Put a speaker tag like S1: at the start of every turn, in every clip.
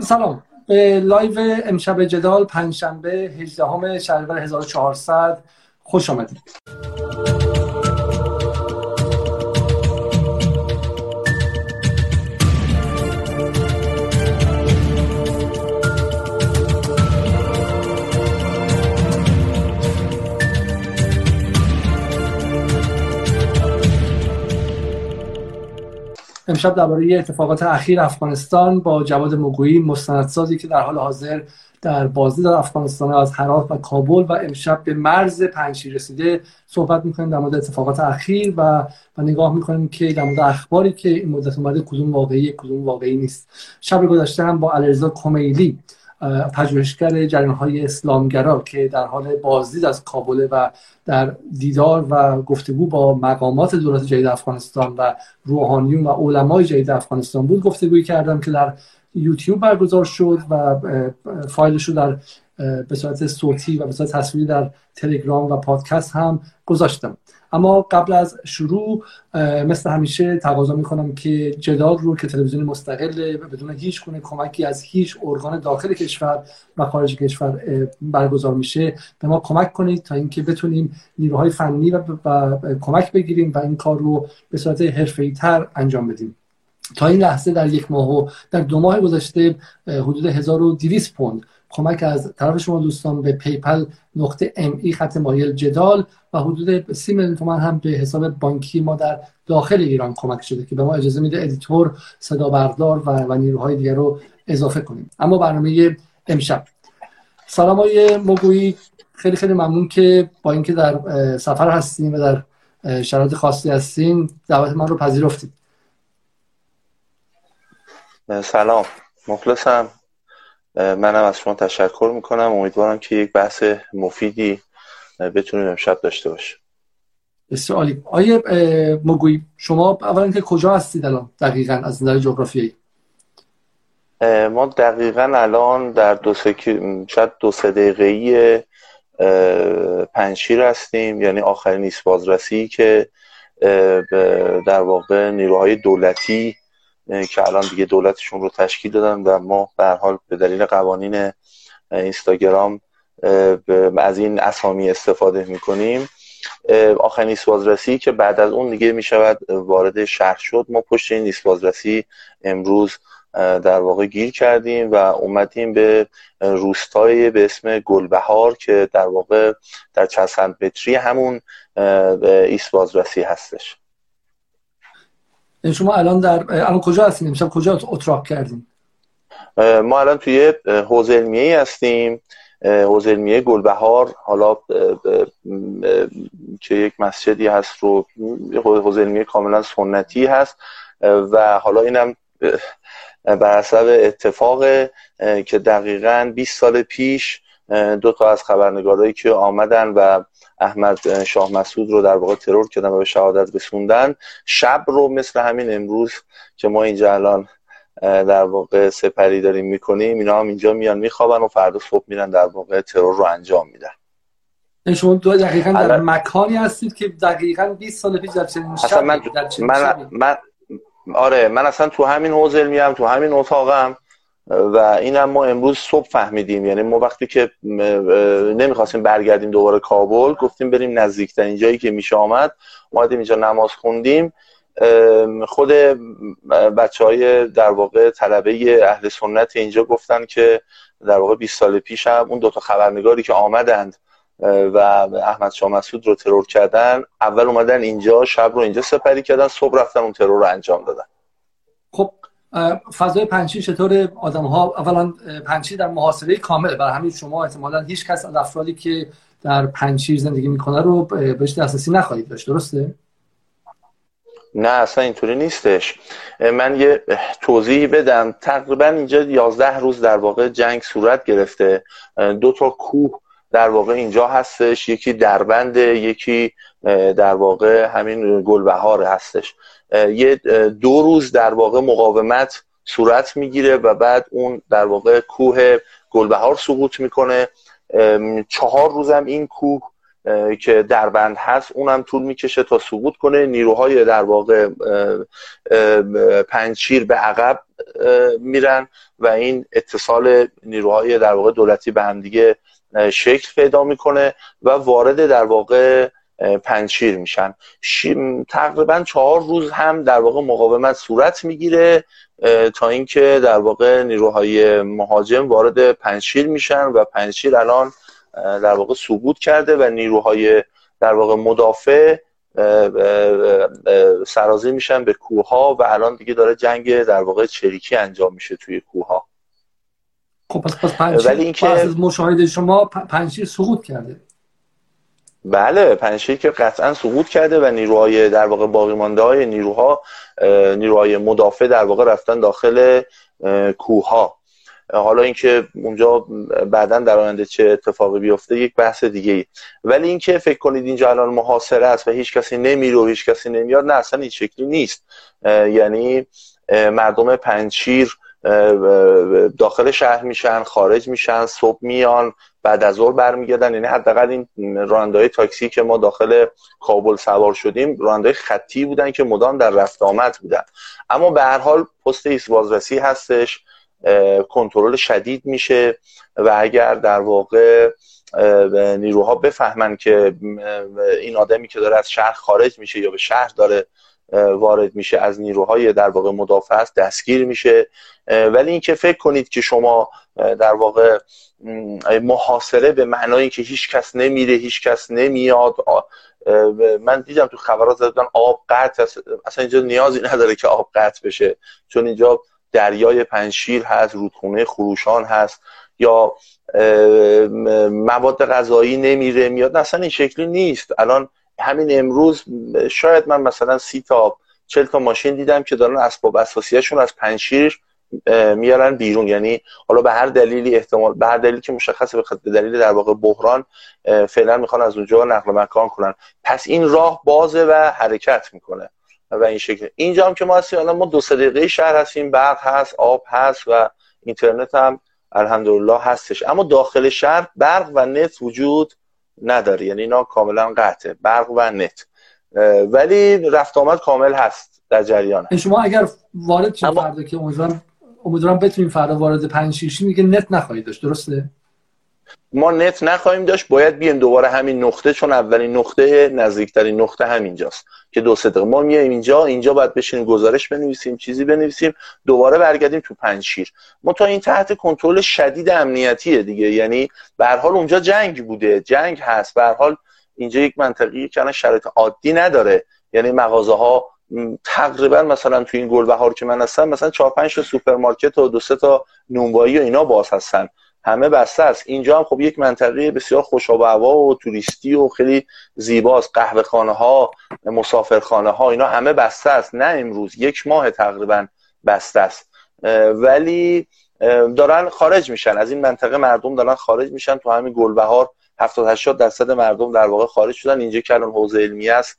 S1: سلام. لایو امشب جدال پنجشنبه 18 شهریور 1400 خوش آمدید. امشب درباره اتفاقات اخیر افغانستان با جواد مگویی مستندسازی که در حال حاضر در بازی در افغانستان از هرات و کابل و امشب به مرز پنجشیر رسیده صحبت می‌کنیم در مورد اتفاقات اخیر و و نگاه می‌کنیم که در مورد اخباری که این مدت اومده کدوم واقعی کدوم واقعی نیست. شب گذشته هم با علیرضا کمیلی پژوهشگر جریان های اسلامگرا که در حال بازدید از کابل و در دیدار و گفتگو با مقامات دولت جدید افغانستان و روحانیون و علمای جدید افغانستان بود گفتگویی کردم که در یوتیوب برگزار شد و فایلش رو در به صورت صوتی و به صورت تصویری در تلگرام و پادکست هم گذاشتم. اما قبل از شروع مثل همیشه تقاضا می‌کنم که جدال رو که تلویزیون مستقل بدون هیچ گونه کمکی از هیچ ارگان داخل کشور و خارج کشور برگزار میشه. به ما کمک کنید تا اینکه بتونیم نیروهای فنی و, و کمک بگیریم و این کار رو به صورت حرفه‌ای تر انجام بدیم. تا این لحظه در یک ماه و در دو ماه گذشته حدود 1200 پوند کمک از طرف شما دوستان به PayPal نقطه M E خط مایل جدال و حدود سی میلیون تومن هم به حساب بانکی ما در داخل ایران کمک شده که به ما اجازه میده editor صدا بردار و, و نیروهای دیگر رو اضافه کنیم. اما برنامه امشب. سلام آقای موگویی خیلی خیلی ممنون که با اینکه در سفر هستید و در شرایط خاصی هستیم دعوت من رو پذیرفتید.
S2: سلام. مخلصم. منم از شما تشکر می‌کنم. امیدوارم که یک بحث مفیدی بتونیم امشب داشته باشیم.
S1: بسیار عالی. آیه مگوی شما اولا که کجا هستید الان دقیقا از نظر جغرافیایی؟
S2: ما دقیقا الان در دو سه شاید دو سه دقیقه پنشیر هستیم. یعنی آخرین نیست بازرسی که در واقع نیروهای دولتی که الان دیگه دولتشون رو تشکیل دادن و ما به حال به دلیل قوانین اینستاگرام از این اسامی استفاده می‌کنیم. آخرین نیست بازرسی که بعد از اون دیگه می‌شود وارد شهر شد. ما پشت این نیست بازرسی امروز در واقع گیر کردیم و اومدیم به روستایی به اسم گلبهار که در واقع در چند متری همون ایست بازرسی هستش.
S1: شما الان در الان کجا هستین؟ امشب کجا اتراق کردیم
S2: ما الان توی حوزه علمیه هستیم. حوزه علمیه گلبهار. حالا که یک مسجدی هست رو حوزه علمیه کاملا سنتی هست. و حالا اینم بر حسب اتفاق که دقیقا 20 سال پیش دو تا از خبرنگارایی که آمدن و احمد شاه مسعود رو در واقع ترور کردن و به شهادت رسوندن. شب رو مثل همین امروز که ما اینجا الان در واقع سپری داریم می‌کنیم اینا هم اینجا میان میخوابن و فردا صبح میرن در واقع ترور رو انجام میدن.
S1: شما دو دقیقا در مکانی هستید که دقیقا 20 سال پیش در چنین شب
S2: من, من, من, آره من اصلا تو همین حوزه علمی تو همین اتاقم. و این ما امروز صبح فهمیدیم. یعنی ما وقتی که نمی‌خواستیم برگردیم دوباره کابل گفتیم بریم نزدیکترین جایی که میشه آمد. اومدیم اینجا نماز خوندیم. خود بچه های در واقع طلبه اهل سنت اینجا گفتن که در واقع 20 سال پیش هم اون دوتا خبرنگاری که آمدند و احمد شاه مسعود رو ترور کردن اول اومدن اینجا شب رو اینجا سپری کردن صبح رفتن اون ترور رو انجام دادن.
S1: خب فضای پنچی چطور آدم ها اولا پنچی در محاصره کامل برای همین شما احتمالا هیچ کس از افرادی که در پنچیر زندگی می‌کنه رو بهش دسترسی نخواهید داشت درسته؟
S2: نه اصلا اینطوری نیستش. من یه توضیح بدم. تقریبا اینجا 11 روز در واقع جنگ صورت گرفته. دو تا کوه در واقع اینجا هستش. یکی دربند یکی در واقع همین گلبهار هستش. یه دو روز در واقع مقاومت صورت می‌گیره و بعد اون در واقع کوه گلبهار سقوط می‌کنه. چهار روزم این کوه که دربند هست اونم طول می‌کشه تا سقوط کنه. نیروهای در واقع پنجشیر به عقب میرن و این اتصال نیروهای در واقع دولتی به همدیگه شکل پیدا می‌کنه و وارد در واقع پنجشیر میشن. تقریبا چهار روز هم در واقع مقاومت صورت می‌گیره تا اینکه در واقع نیروهای مهاجم وارد پنجشیر میشن و پنجشیر الان در واقع سقوط کرده و نیروهای در واقع مدافع سرازی میشن به کوه و الان دیگه داره جنگ در واقع چریکی انجام میشه توی کوه ها
S1: خب پس پس پنجشیر ولی اینکه از مشاهده شما پنجشیر سقوط کرده.
S2: بله پنجشیر که قطعا سقوط کرده و نیروهای در واقع باقی مانده های نیروها نیروهای مدافع در واقع رفتن داخل کوه ها حالا اینکه اونجا بعدا در آینده چه اتفاقی بیفته یک بحث دیگه ای ولی اینکه فکر کنید اینجا الان محاصره است و هیچ کسی نمیره و هیچ کسی نمیاد نه اصلا این شکلی نیست. یعنی مردم پنچیر داخل شهر میشن خارج میشن صبح میان بعد از ظهر برمیگردن. یعنی حداقل این رانندهای تاکسی که ما داخل کابل سوار شدیم رانندهای خطی بودن که مدام در رفت آمد بودن. اما به هر حال پست ایست بازرسی هستش کنترل شدید میشه و اگر در واقع نیروها بفهمن که این آدمی که داره از شهر خارج میشه یا به شهر داره وارد میشه از نیروهای در واقع مدافع است دستگیر میشه. ولی اینکه فکر کنید که شما در واقع محاصره به معنای که هیچ کس نمیره هیچ کس نمیاد من دیدم تو خبرات زدن آب قطع اصلا اینجا نیازی نداره که آب قطع بشه چون اینجا دریای پنشیر هست رودخونه خروشان هست یا مواد غذایی نمیره میاد. اصلا این شکلی نیست. الان همین امروز شاید من مثلا سی تا چل تا ماشین دیدم که دارن اسباب اساسیشون از پنشیر میارن بیرون. یعنی حالا به هر دلیلی احتمال به هر دلیلی که مشخصه به دلیل در واقع بحران فعلا می‌خوان از اونجا نقل مکان کنن. پس این راه بازه و حرکت می‌کنه. و این شکل. اینجا هم که ما هستیم الان ما دو دقیقه شهر هستیم برق هست آب هست و اینترنت هم الحمدلله هستش. اما داخل شهر برق و نت وجود نداره. یعنی اینا کاملا قطعه. برق و نت. ولی رفت آمد کامل هست در جریان.
S1: شما اگر وارد شد اما... فردا که امیدوارم امیدوارم بتونیم فردا وارد پنجشیر شید دیگه نت نخواهید داشت. درسته؟
S2: ما نت نخواهیم داشت باید بیایم دوباره همین نقطه چون اولین نقطه نزدیکترین نقطه همینجاست که دو سه ما میایم اینجا اینجا باید بشینیم گزارش بنویسیم چیزی بنویسیم دوباره برگردیم تو پنجشیر. ما تا این تحت کنترل شدید امنیتیه دیگه. یعنی به هر حال اونجا جنگ بوده جنگ هست. به هر حال اینجا یک منطقه‌ایه که شرایط عادی نداره. یعنی مغازه ها تقریبا مثلا تو این گلبهار که من هستم مثلا چهار پنج تا سوپرمارکت و دو سه تا نونوایی و اینا باز هستن. همه بسته است. اینجا هم خب یک منطقه بسیار خوش آب و هوا و توریستی و خیلی زیباست. قهوه خانه ها مسافرخانه ها اینا همه بسته است. نه امروز یک ماه تقریبا بسته است. ولی دارن خارج میشن. از این منطقه مردم دارن خارج میشن تو همین گلبهار. 70 80 درصد مردم در واقع خارج شدن. اینجا که الان حوزه علمی است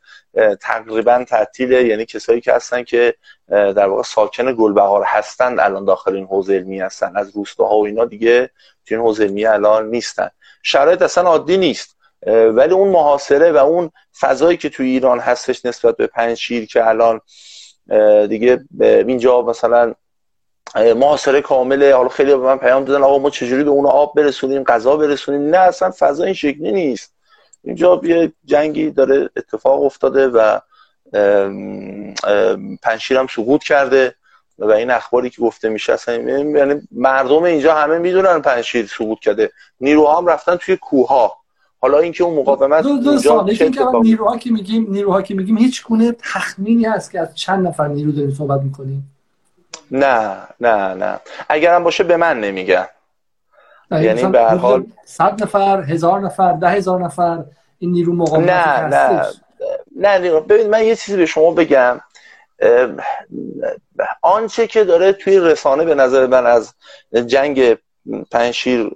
S2: تقریبا تعطیله. یعنی کسایی که هستن که در واقع ساکن گلبهار هستن الان داخل این حوزه علمی هستن. از روستاها و اینا دیگه تو این حوزه علمی الان نیستن. شرایط اصلا عادی نیست. ولی اون محاصره و اون فضایی که توی ایران هستش نسبت به پنجشیر که الان دیگه اینجا مثلا محاصره کامله حالا خیلی به من پیام دادن آقا ما چجوری به اون آب برسونیم غذا برسونیم؟ نه اصلا فضا این شکلی نیست. اینجا یه جنگی داره اتفاق افتاده و پنشیر هم سقوط کرده و این اخباری که گفته میشه اصلا یعنی مردم اینجا همه می‌دونن پنشیر سقوط کرده. نیروها هم رفتن توی کوه حالا اینکه اون مقاومت
S1: دو, دو سال که نیروها که میگیم نیروها که میگیم هیچ گونه تخمینی هست که از چند نفر نیرو داریم صحبت می‌کنیم.
S2: نه نه نه. اگرم باشه به من نمیگن. یعنی به هر حال
S1: صد نفر هزار نفر ده هزار نفر این نیرو مقاومت
S2: نه نه. نه ببین من یه چیزی به شما بگم. آنچه که داره توی رسانه به نظر من از جنگ پنشیر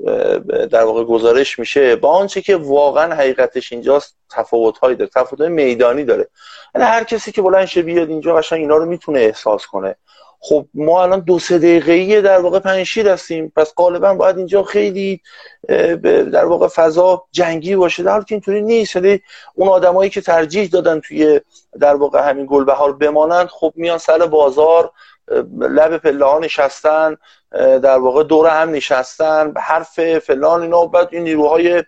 S2: در واقع گزارش میشه با آنچه که واقعا حقیقتش اینجاست تفاوت هایی داره تفاوت میدانی داره. یعنی هر کسی که بلند شه بیاد اینجا قشنگ اینا رو می‌تونه احساس کنه. خب ما الان دو سه دقیقه در واقع پنشیر هستیم. پس غالبا باید اینجا خیلی در واقع فضا جنگی باشه. در حالی که اینطوری نیست. یعنی اون آدمایی که ترجیح دادن توی در واقع همین گلبهار بمانند خب میان سر بازار لب پله ها نشستن در واقع دور هم نشستن حرف فلان اینا بعد این نیروهای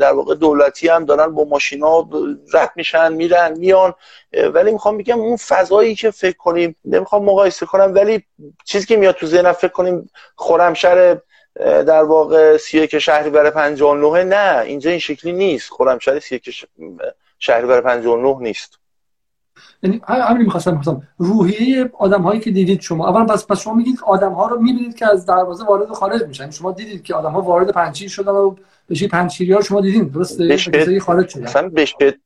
S2: در واقع دولتی هم دارن با ماشینا رد میشن میرن میان. ولی می‌خوام بگم اون فضایی که فکر کنیم نمی‌خوام مقایسه کنم ولی چیزی که میاد تو ذهنم فکر کنیم خرمشهر در واقع سیه که شهری برای 59 نه اینجا این شکلی نیست. خرمشهر سیه که شهری برای 59 نیست.
S1: یعنی همین می‌خواستم می‌خواستم روحیه آدم هایی که دیدید شما اول پس پس شما میگید آدم ها رو می‌بینید که از دروازه وارد و خارج میشن. شما دیدید که آدم ها وارد پنچیر شدن و بشی پنچیری ها شما دیدین. درسته؟
S2: بشه خارج شدن. اصلا بشه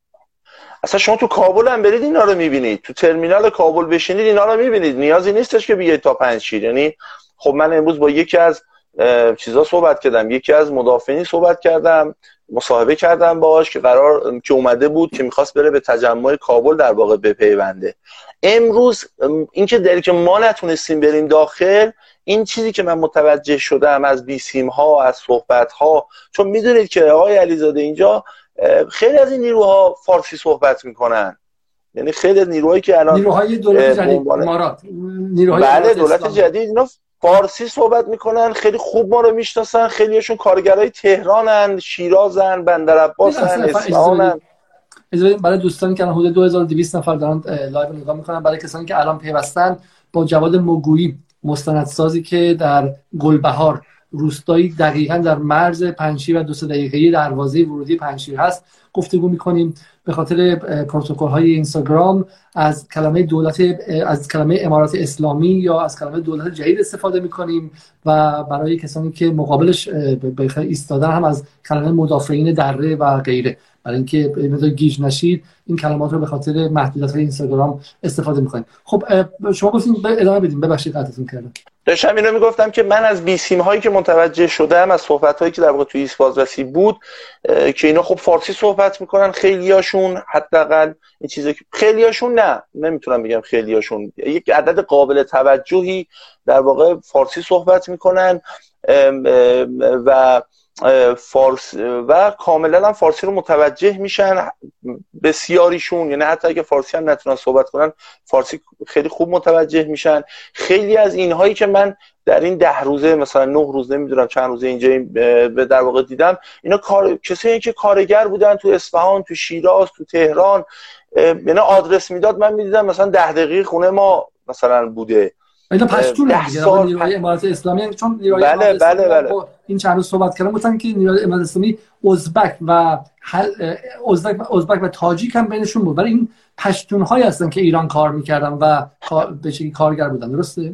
S2: اصلا شما تو کابل هم برید اینا رو می‌بینید. تو ترمینال کابل بشینید اینا رو می‌بینید. نیازی نیستش که بیاید تا پنچیر یعنی خب من امروز با یکی از چیزا صحبت کردم. یکی از مدافعین صحبت کردم. مصاحبه کردم باش که قرار که اومده بود که می‌خواست بره به تجمع کابل در واقع بپیونده. امروز اینکه دلیل که ما نتونستیم بریم داخل این چیزی که من متوجه شدم از بیسیم ها از صحبت ها چون می‌دونید که آقای علیزاده اینجا خیلی از این نیروها فارسی صحبت می‌کنن. یعنی خیلی نیروهایی که الان
S1: نیروهای دولت جدید امارات.
S2: نیروهای بله دولت جدید اینا فارسی صحبت می‌کنن خیلی خوب ما رو می‌شناسن خیلیشون کارگرای تهرانن شیرازن بندرعباسن اصفهانن.
S1: برای دوستانی که الان حدود 2200 نفر دارن live نگاه می‌کنن. برای کسانی که الان پیوستن با جواد موگویی مستندسازی که در گلبهار روستایی دقیقا در مرز پنجشیر و دو سه دقیقه دروازه ورودی پنجشیر هست گفتگو می‌کنیم. به خاطر پروتکل های اینستاگرام از کلمه دولت از کلمه امارات اسلامی یا از کلمه دولت جدید استفاده می‌کنیم و برای کسانی که مقابلش به ایستادن هم از کلمه مدافعین دره و غیره. برای اینکه مقدار گیج نشید این کلمات رو به خاطر محدودیت اینستاگرام استفاده می‌کنید. خب شما گفتین ادامه بدیم. ببخشید قطعتون کردم.
S2: داشتم اینو می‌گفتم که من از بیسیم هایی که متوجه شدم از صحبت هایی که در واقع توی ایست بازرسی بود که اینا خب فارسی صحبت می‌کنن خیلیاشون حداقل این چیزی که خیلیاشون نه نمی‌تونم بگم خیلیاشون یک عدد قابل توجهی در واقع فارسی صحبت می‌کنن و فارس و کاملا هم فارسی رو متوجه میشن بسیاریشون یعنی حتی اگه فارسی هم نتونن صحبت کنن فارسی خیلی خوب متوجه میشن. خیلی از اینهایی که من در این ده روزه مثلا نه روز نمی‌دونم چند روزه اینجا به در واقع دیدم اینا کار کسایی که کارگر بودن تو اصفهان تو شیراز تو تهران یعنی آدرس می‌داد من می‌دیدم مثلا ده دقیقه خونه ما مثلا بوده.
S1: اینا پشتون دیگه نیروهای امارات اسلامی چون نیروهای
S2: بله بله بله.
S1: این چند روز صحبت کردم گفتن که نیروهای امارات اسلامی ازبک و ازبک ازبک و تاجیک هم بینشون بود. ولی این پشتون های هستن که ایران کار می‌کردن و به کارگر بودن. درسته؟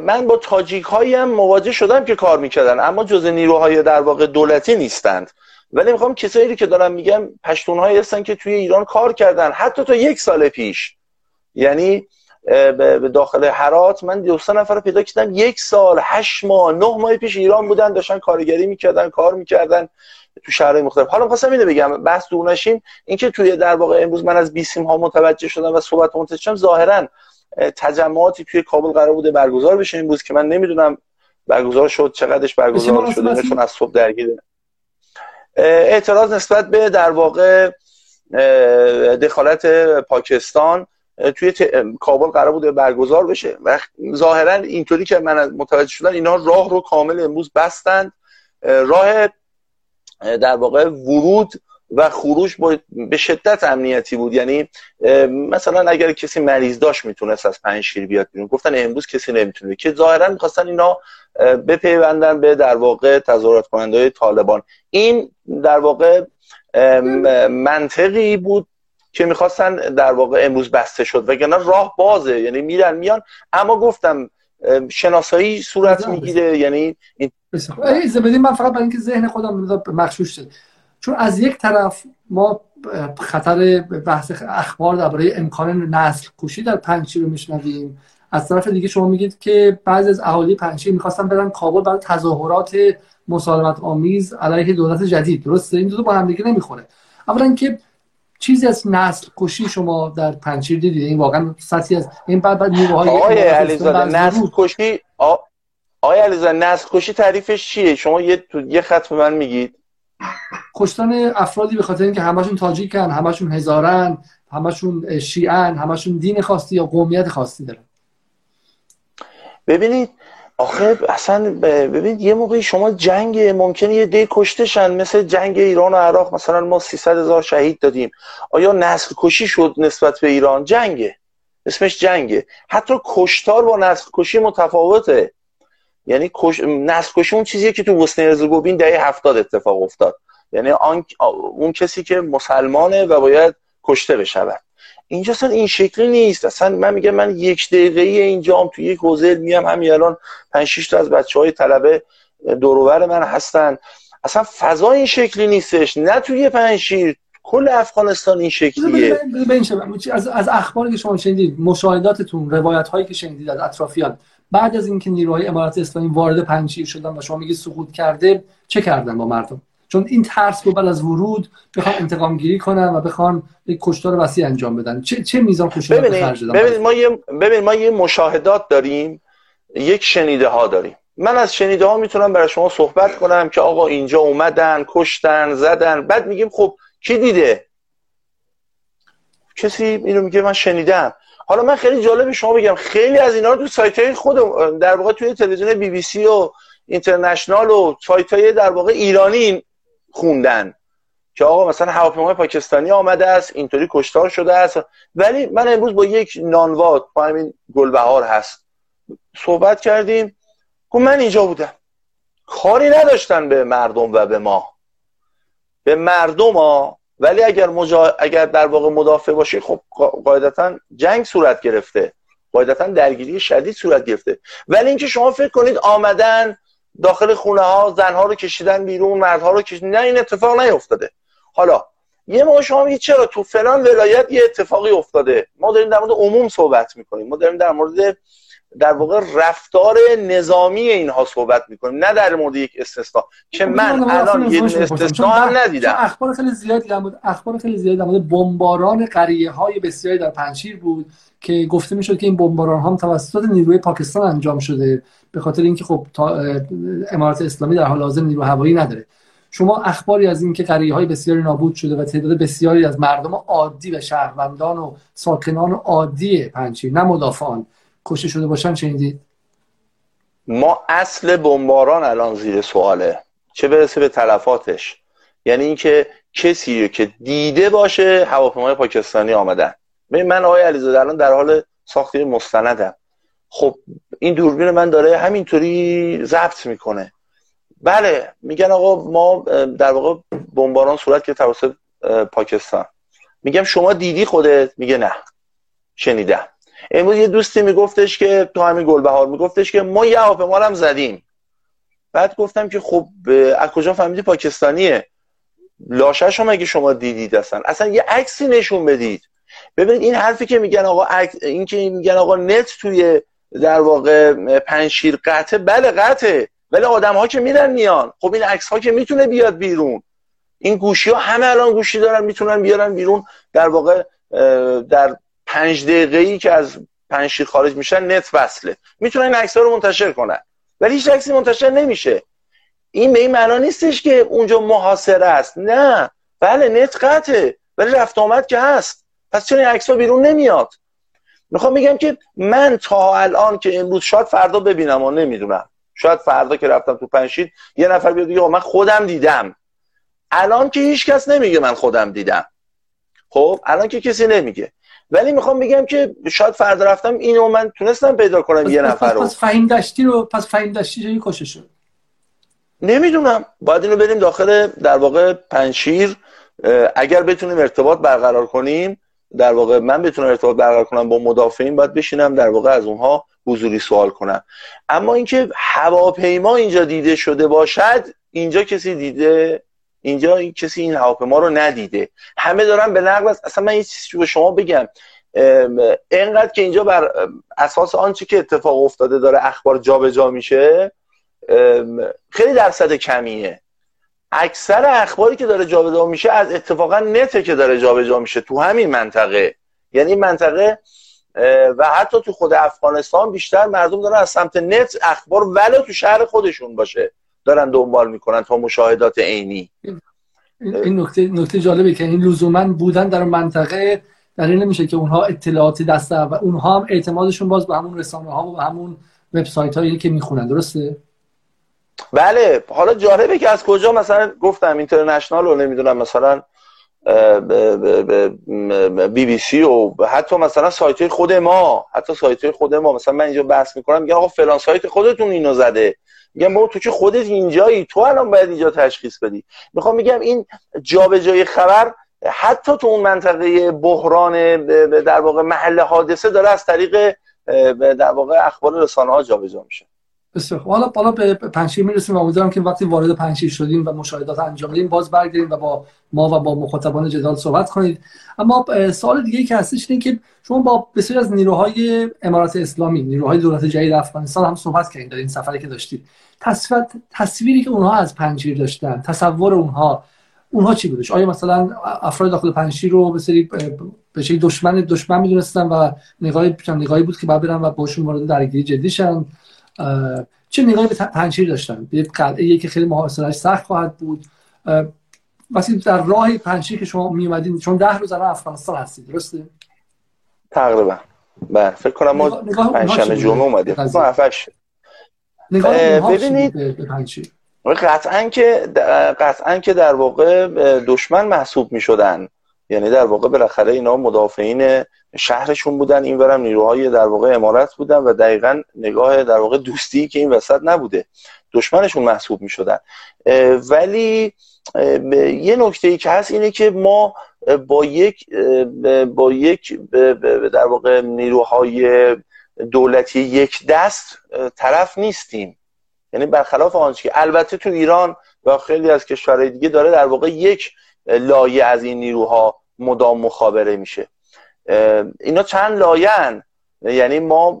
S2: من با تاجیک هایی هم مواجه شدم که کار می‌کردن اما جز نیروهای در واقع دولتی نیستند. ولی می‌خوام کسایی که دارم میگم پشتون هایی هستن که توی ایران کار کردن حتی تا یک سال پیش. یعنی به داخل حرات من دو سه نفر رو پیدا کردم. یک سال هشت ماه نه ماه پیش ایران بودن داشتن کارگری می‌کردن کار می‌کردن تو شهرهای مختلف. حالا خواستم اینو بگم بحث دور نشیم اینکه توی در واقع امروز من از بیسیم ها متوجه شدم و صحبت شدم ظاهرا تجمعاتی توی کابل قرار بوده برگزار بشه امروز که من نمی‌دونم برگزار شد چقدرش برگزار شده چون از صبح درگیره. اعتراض نسبت به در واقع دخالت پاکستان. توی کابل قرار بوده برگزار بشه. و ظاهرا اینطوری که من متوجه شدن اینا راه رو کامل امروز بستند. راه در واقع ورود و خروج به شدت امنیتی بود. یعنی مثلا اگر کسی مریض داشت می‌تونست از پنج شیر بیاد بیرون. گفتن امروز کسی نمی‌تونه. که ظاهرا می‌خواستن اینا بپیوندن به در واقع تظاهرات کننده طالبان. این در واقع منطقی بود که می‌خواستن در واقع امروز بسته شد. وگرنه راه بازه یعنی میرن میان. اما گفتم شناسایی صورت می‌گیره یعنی این
S1: بدیم من فقط برای اینکه ذهن خودم مخشوش شد چون از یک طرف ما خطر بحث اخبار درباره امکان نسل کشی در پنچی رو میشنویم. از طرف دیگه شما میگید که بعضی از اهالی پنچی می‌خواستن برن کابل برای تظاهرات مسالمت آمیز علیه دولت جدید. درسته؟ این دو, دو با هم دیگه نمی‌خوره. اولا که چیزی از نسل کشی شما در پنچیر دیدید؟ این واقعا سطحی از این بعد بعد نیروهای
S2: آقای علیزاده نسل کشی آقای علیزاده نسل کشی تعریفش چیه؟ شما یه یه خط به من میگید.
S1: کشتن افرادی به خاطر اینکه همشون تاجیکن همشون هزارن همشون شیعن همشون دین خاصی یا قومیت خاصی دارن.
S2: ببینید آخه اصلا ببینید یه موقعی شما جنگ ممکنه یه دی کشتشن مثل جنگ ایران و عراق مثلا ما 300 هزار شهید دادیم. آیا نسل کشی شد نسبت به ایران؟ جنگه. اسمش جنگه. حتی کشتار با نسل کشی متفاوته. یعنی کش... نسل کشی اون چیزیه که تو بوسنی هرزگوین دهه هفتاد اتفاق افتاد. یعنی آن... اون کسی که مسلمانه و باید کشته بشود. اینجا اصلا این شکلی نیست. اصلا من میگم من یک دقیقه ای اینجام تو یک حوزه میام همین الان 5 6 تا از بچه های طلبه دورور من هستن. اصلا فضا این شکلی نیستش. نه توی پنشیر کل افغانستان این شکلیه.
S1: از, از اخباری که شما شنیدید مشاهداتتون روایت هایی که شنیدید از اطرافیان. بعد از اینکه نیروهای امارات اسلامی وارد پنشیر شدن و شما میگید سقوط کرده چه کردن با مردم؟ چون این ترس رو بعد از ورود بخوان انتقام گیری کنن و بخوان یک کشتار وسیع انجام بدن. چه, چه میزان کشتار
S2: ببینید ببینید ما یه ببینید ما یه مشاهدات داریم یک شنیده ها داریم. من از شنیده ها می‌تونم برای شما صحبت کنم که آقا اینجا اومدن کشتن زدن بعد میگیم خب کی دیده؟ کسی اینو میگه من شنیدم. حالا من خیلی جالب شما بگم خیلی از اینا رو تو سایت های خود در واقع توی تلویزیون بی بی سی و اینترنشنال و سایت های در واقع ایرانی خوندن. که آقا مثلا هواپیمای پاکستانی آمده است اینطوری کشتار شده است. ولی من امروز با یک نانواد با همین گلبهار هست. صحبت کردیم. گفت من اینجا بودم. کاری نداشتن به مردم و به ما. به مردم ها ولی اگر, مجا... اگر در واقع مدافع باشی خب قاعدتا جنگ صورت گرفته. قاعدتا درگیری شدید صورت گرفته. ولی اینکه شما فکر کنید آمدن داخل خونه ها زنها رو کشیدن بیرون مردها رو کشیدن. نه این اتفاق نیفتاده حالا یه موقع شما میگید چرا تو فلان ولایت یه اتفاقی افتاده؟ ما داریم در مورد عموم صحبت می‌کنیم. ما داریم در مورد در واقع رفتار نظامی اینها صحبت می‌کنیم نه در مورد یک استثنا که خب، من الان یه استثنا هم ندیدم.
S1: اخبار خیلی زیادی در مورد اخبار خیلی زیادی در مورد بمباران قریه های بسیاری در پنشیر بود که گفته می‌شد که این بمباران هم توسط نیروی پاکستان انجام شده به خاطر اینکه خب امارات اسلامی در حال حاضر نیرو هوایی نداره. شما اخباری از اینکه قریه های بسیاری نابود شده و تعداد بسیاری از مردم عادی و شهروندان و ساکنان عادی پنچیر نه مدافعان کشته شده باشن شنیدید؟
S2: ما اصل بمباران الان زیر سواله. چه برسه به تلفاتش. یعنی اینکه کسی که دیده باشه هواپیمای پاکستانی آمدن. من آقای علیزاده الان در حال ساختی مستندم. خب این دوربین من داره همینطوری ضبط می‌کنه. بله میگن آقا ما در واقع بمباران صورت که توسط پاکستان. میگم شما دیدی خودت؟ میگه نه. شنیدم. امروز یه دوستی میگفتش که تو همین گلبهار میگفتش که ما یه هواپیما هم زدیم. بعد گفتم که خب از کجا فهمیدی؟ پاکستانیه. لاشش هم اگه شما دیدید اصلا؟ اصلا یه عکسی نشون بدید. ببینید این حرفی که میگن آقا این که میگن آقا نت توی در واقع پنشیر قطعه بله قطعه ولی آدم ها که میرن میان. خب این عکس ها که می‌تونه بیاد بیرون. این گوشی ها همه الان گوشی دارن می‌تونن بیارن بیرون در واقع در پنج دقیقه ای که از پنشیر خارج میشن نت وصله. می‌تونن این عکس ها رو منتشر کنن. ولی هیچ عکسی منتشر نمیشه. این به این معنا نیستش که اونجا محاصره است. نه. بله نت قطعه. ولی رفت آمد که هست. پس چرا این عکس ها بیرون نمیاد؟ می‌خوام میگم که من تا الان که امروز شاید فردا ببینم و نمی‌دونم. شاید فردا که رفتم تو پنشید یه نفر بیاد بگه من خودم دیدم. الان که هیچ کس نمیگه من خودم دیدم. خب الان که کسی نمیگه. ولی می‌خوام بگم که شاید فردا رفتم اینو من تونستم پیدا کنم یه نفر رو.
S1: پس فهیم دشتی رو پس فهیم دشتی جایی کشه شد.
S2: نمی‌دونم. باید اینو بریم داخل در واقع پنشیر اگر بتونیم ارتباط برقرار کنیم در واقع من بتونم ارتباط برقرار کنم با مدافعین باید بشینم در واقع از اونها حضوری سوال کنم. اما اینکه هواپیما اینجا دیده شده باشد اینجا کسی دیده اینجا این کسی این هواپیما رو ندیده. همه دارن به نقل اصلا من یه چیزی به شما بگم. اینقدر که اینجا بر اساس آنچه که اتفاق افتاده داره اخبار جابجا جا میشه خیلی درصد کمیه. اکثر اخباری که داره جابجا میشه از اتفاقا نته که داره جابجا میشه تو همین منطقه. یعنی منطقه و حتی تو خود افغانستان بیشتر مردم دارن از سمت نت اخبار ولو تو شهر خودشون باشه. دارن دنبال می‌کنن تا مشاهدات عینی.
S1: این نکته نکته جالبه که این لزوما بودن در منطقه دلیل نمیشه که اونها اطلاعاتی دست و اونها هم اعتمادشون باز به همون رسانه ها و به همون وبسایت هایی که می‌خونن. درسته؟
S2: بله. حالا جالبه که از کجا مثلا گفتم اینترنشنال رو نمی‌دونم مثلا بی بی سی و حتی مثلا سایت خود ما حتی سایت خود ما مثلا من اینجا بحث می‌کنم میگم آقا فلان سایت خودتون اینو زده. میگم بابا تو که خودت اینجایی؟ تو الان باید اینجا تشخیص بدی. می‌خوام میگم این جابجایی خبر حتی تو اون منطقه بحران در واقع محل حادثه داره از طریق در واقع اخبار رسانه ها جابجا میشه.
S1: بسیار حالا بالا به پنشیر می‌رسیم و امیدوارم که وقتی وارد پنشیر شدیم و مشاهدات انجام دادیم باز برگردیم و با ما و با مخاطبان جدال صحبت کنید. اما سوال دیگه ای که هستش اینه که شما با بسیاری از نیروهای امارات اسلامی نیروهای دولت جدید افغانستان هم صحبت کردید در این سفری که داشتید. تصویر تصویری که اونها از پنجشیر داشتن تصور اونها اونها چی بودش؟ آیا مثلا افراد داخل پنجشیر رو به سری به شکل دشمن دشمن می‌دونستن و نگاهی نگاهی بود که بعد برن و باشون وارد درگیری جدی شن؟ چه نگاهی به پنجشیر داشتن؟ یه قلعه که خیلی محاصرهش سخت خواهد بود. وقتی در راه پنجشیر که شما می اومدین چون ده روز الان افغانستان هستید درسته؟
S2: تقریبا. بله فکر کنم ما پنجشنبه جمعه اومدیم.
S1: ببینید
S2: قطعا که قطعا که در واقع دشمن محسوب می شدن یعنی در واقع بالاخره اینا مدافعین شهرشون بودن این برم نیروهای در واقع امارت بودن و دقیقا نگاه در واقع دوستی که این وسط نبوده دشمنشون محسوب می شدن ولی یه نکته ای که هست اینه که ما با یک با یک در واقع نیروهای دولتی یک دست طرف نیستیم. یعنی برخلاف آنچه که البته تو ایران و خیلی از کشورهای دیگه داره در واقع یک لایه از این نیروها مدام مخابره میشه. اینا چند لایه یعنی ما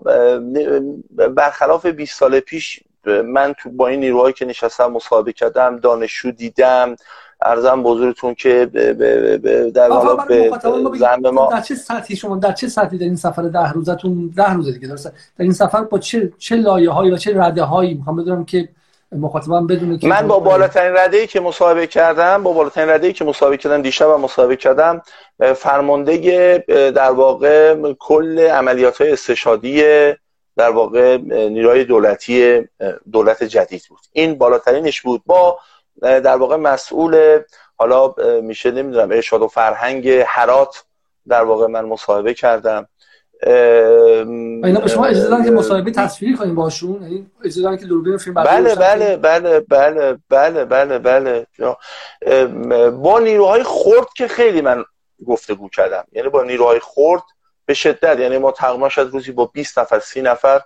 S2: برخلاف 20 سال پیش من تو با این نیروهایی که نشستم مصاحبه کردم دانشجو دیدم. ارزم بزرگتون که در واقع
S1: به ما در چه سطحی شما در چه سطحی در این سفر ده روزتون ده روزه دیگه درسته. در این سفر با چه چه لایه هایی و چه رده هایی می‌خوام بدونم که مخاطبم بدونه که
S2: من با بالاترین رده که مصاحبه کردم با بالاترین رده که مصاحبه کردم دیشب و مصاحبه کردم فرمانده در واقع کل عملیات های استشادی در واقع نیروهای دولتی دولت جدید بود. این بالاترینش بود. با در واقع مسئول حالا میشه نمی‌دونم ارشاد و فرهنگ حرات در واقع من مصاحبه کردم.
S1: اینا به شما اجازه دادن که مصاحبه تصویری کنیم باشون؟ یعنی اجازه دادن که دوربین فیلم
S2: بله بله بله بله بله بله بله با نیروهای خرد که خیلی من گفتگو کردم. یعنی با نیروهای خرد به شدت یعنی ما تقریبا شاید روزی با 20 نفر 30 نفر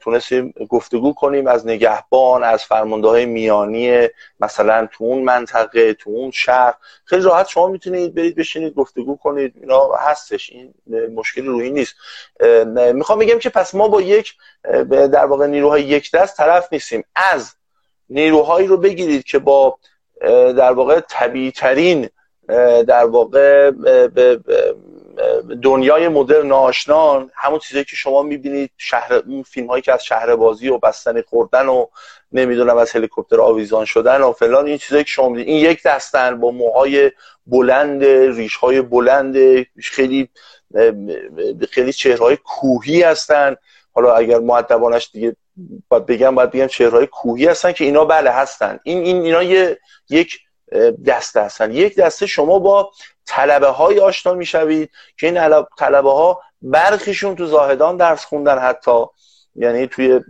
S2: تونستیم گفتگو کنیم از نگهبان از فرمانده های میانی مثلا تو اون منطقه تو اون شهر. خیلی راحت شما می‌تونید برید بشینید گفتگو کنید. اینا هستش این مشکلی روی نیست. می‌خوام بگم که پس ما با یک در واقع نیروهای یک دست طرف نیستیم. از نیروهایی رو بگیرید که با در واقع طبیعی ترین در واقع دنیای مدرن آشنان همون چیزی که شما می‌بینید شهر اون فیلم هایی که از شهر بازی و بستنی خوردن و نمی‌دونم از هلیکوپتر آویزان شدن و فلان این چیزایی که شما می‌بینید. این یک دستن با موهای بلند ریش های بلند خیلی خیلی چهرهای کوهی هستن. حالا اگر معدبانش دیگه باید بگم باید بگم چهرهای کوهی هستن که اینا بله هستن. این این اینا یه یک دسته هستن. یک دسته شما با طلبه های آشنا می‌شوید که این طلبه ها برخیشون تو زاهدان درس خوندن حتی. یعنی توی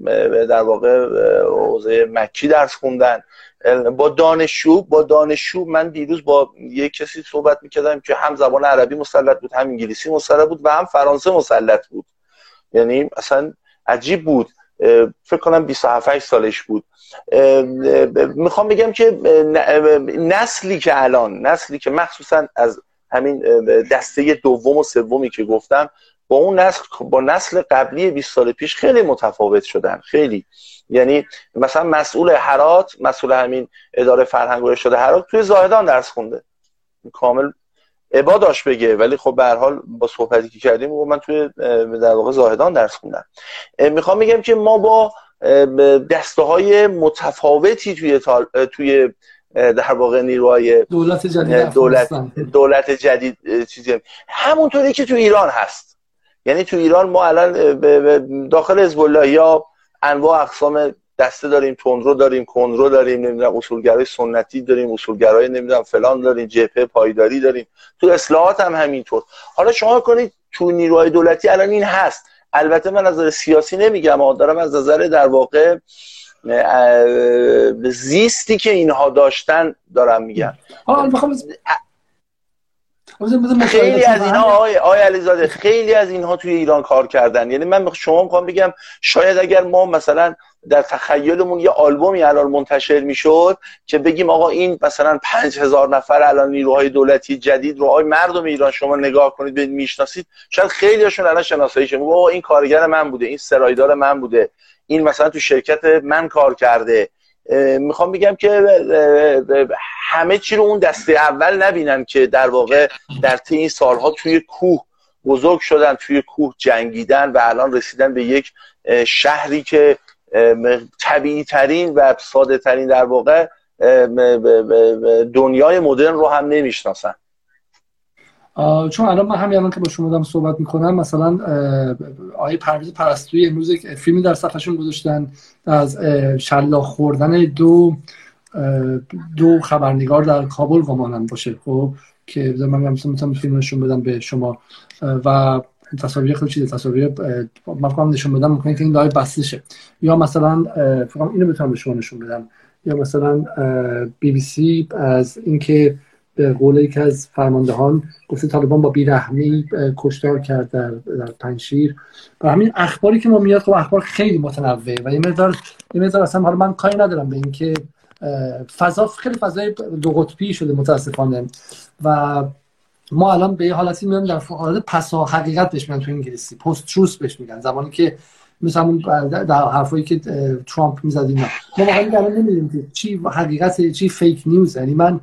S2: در واقع حوزه مکی درس خوندن. با دانشجو با دانشجو من دیروز با یک کسی صحبت می‌کردم که هم زبان عربی مسلط بود هم انگلیسی مسلط بود و هم فرانسه مسلط بود. یعنی اصلا عجیب بود. فکر کنم 27 سالش بود. می‌خوام بگم که نسلی که الان نسلی که مخصوصا از همین دسته دوم و سومی که گفتم با اون نسل با نسل قبلی 20 سال پیش خیلی متفاوت شدن خیلی. یعنی مثلا مسئول حرات مسئول همین اداره فرهنگ و ارشاد حرات توی زاهدان درس خونده. کامل عبا داشت بگه. ولی خب به حال با صحبتی که کردیم و من توی در واقع زاهدان درس خوندم. می‌خوام بگم که ما با دسته های متفاوتی توی توی در واقع نیروهای
S1: دولت جدید
S2: دولت, دولت جدید چیزی. همونطوری که تو ایران هست. یعنی تو ایران ما الان داخل حزب الله یا انواع اقسام دسته داریم تندرو داریم کندرو داریم نمی‌دونم اصولگرای سنتی داریم اصولگرای نمی‌دونم فلان داریم جبهه پایداری داریم. تو اصلاحات هم همینطور. حالا شما کنید تو نیروهای دولتی الان این هست. البته من از نظر سیاسی نمیگم اما دارم از نظر در واقع زیستی که اینها داشتن دارم میگم. خیلی از اینها آقای, آقای علیزاده خیلی از اینها توی ایران کار کردن. یعنی من شما می‌خوام بگم شاید اگر ما مثلا در تخیلمون یه آلبومی الان منتشر می‌شد که بگیم آقا این مثلا پنج هزار نفر الان نیروهای دولتی جدید رو آقای مردم ایران شما نگاه کنید به می‌شناسید. شاید خیلی هاشون الان شناسایی شد آقا این کارگر من بوده این سرایدار من بوده. این مثلا تو شرکت من کار کرده. می‌خوام بگم که همه چی رو اون دسته اول نبینن که در واقع در طی این سالها توی کوه بزرگ شدن توی کوه جنگیدن و الان رسیدن به یک شهری که طبیعی ترین و ساده ترین در واقع دنیای مدرن رو هم نمی‌شناسن.
S1: چون الان من همین الان که با شما دارم صحبت می‌کنم مثلا آقای پرویز پرستویی امروز یک فیلمی در صفحشون گذاشتن از شلاق خوردن دو دو خبرنگار در کابل گمانم باشه خب که من می‌تونم فیلمشون بدم به شما. و تصاویر خیلی چیزه تصاویر من نشون بدم ممکنه که این live بسته شه. یا مثلا فقط اینو بتونم به شما نشون بدم. یا مثلا بی بی سی از اینکه به قول یکی از فرماندهان گفته طالبان با بیرحمی کشتار کرد در, در پنشیر و همین اخباری که ما میاد خب اخبار خیلی متنوع و یه مقدار یه مقدار اصلا حالا من کاری ندارم به اینکه فضا خیلی فضای دو قطبی شده متاسفانه. و ما الان به یه حالتی میایم در حالت پسا حقیقت بهش میگن تو انگلیسی پست تروس بهش میگن. زمانی که مثل همون در حرفایی که ترامپ می‌زد اینا ما واقعا الان نمی‌دونیم که چی حقیقت چی فیک نیوز. یعنی من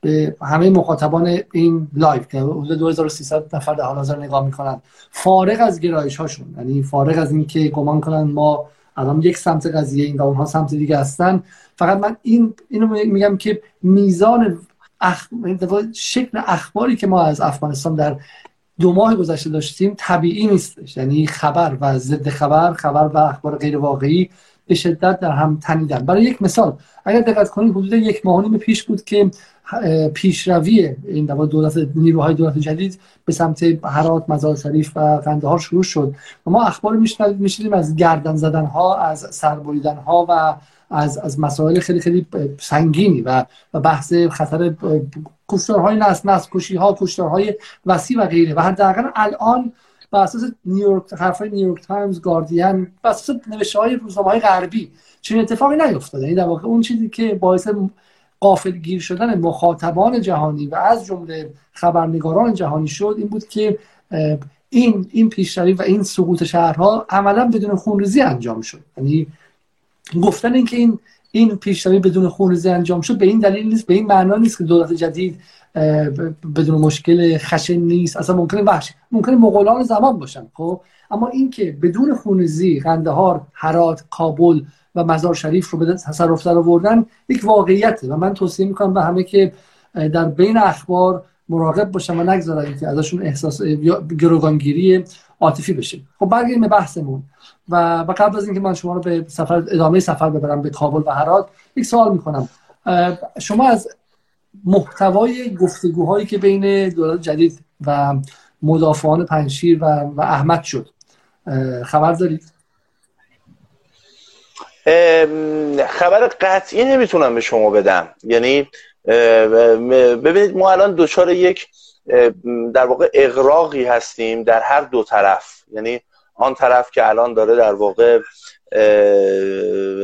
S1: به همه مخاطبان این live که حدود 2300 نفر در حال حاضر نگاه می‌کنن فارغ از گرایش هاشون یعنی فارغ از اینکه گمان کنن ما الان یک سمت قضیه این و اونها سمت دیگه هستن. فقط من این اینو میگم که میزان اخ... شکل اخباری که ما از افغانستان در دو ماه گذشته داشتیم طبیعی نیستش. یعنی خبر و ضد خبر خبر و اخبار غیر واقعی به شدت در هم تنیدن. برای یک مثال اگر دقت کنید حدود یک ماه نیم پیش بود که پیشروی این دولت نیروهای دولت جدید به سمت هرات مزار شریف و قندهار شروع شد. و ما اخبار میشنیدیم از گردن زدن ها از سربریدن ها و از از مسائل خیلی خیلی سنگینی و و بحث خطر کشتارهای نسل نسل کشی ها کشتارهای وسیع و غیره. و حداقل الان بر اساس نیویورک حرفای نیویورک تایمز گاردین بر اساس نوشته های روزنامه های غربی چنین اتفاقی نیفتاده. این یعنی در واقع اون چیزی که باعث قافل گیر شدن مخاطبان جهانی و از جمله خبرنگاران جهانی شد این بود که این این پیشروی و این سقوط شهرها عملا بدون خونریزی انجام شد. یعنی گفتن اینکه این این پیشروی بدون خونریزی انجام شد به این دلیل نیست به این معنا نیست که دولت جدید بدون مشکل خشن نیست. اصلا ممکنه وحش ممکنه مغولان زمان باشن خب؟ اما اینکه بدون خونریزی قندهار هرات کابل و مزار شریف رو به تصرف در آوردن یک واقعیته و من توصیه می‌کنم به همه که در بین اخبار مراقب باشن و نگذارن که ازشون احساس گروگانگیری عاطفی بشه. خب برگردیم به بحثمون. و, و قبل از اینکه من شما رو به سفر ادامه سفر ببرم به کابل و هرات یک سوال می‌کنم. شما از محتوای گفتگوهایی که بین دولت جدید و مدافعان پنشیر و, و احمد شد خبر دارید؟
S2: خبر قطعی نمی‌تونم به شما بدم. یعنی ببینید ما الان دچار یک در واقع اغراقی هستیم در هر دو طرف. یعنی آن طرف که الان داره در واقع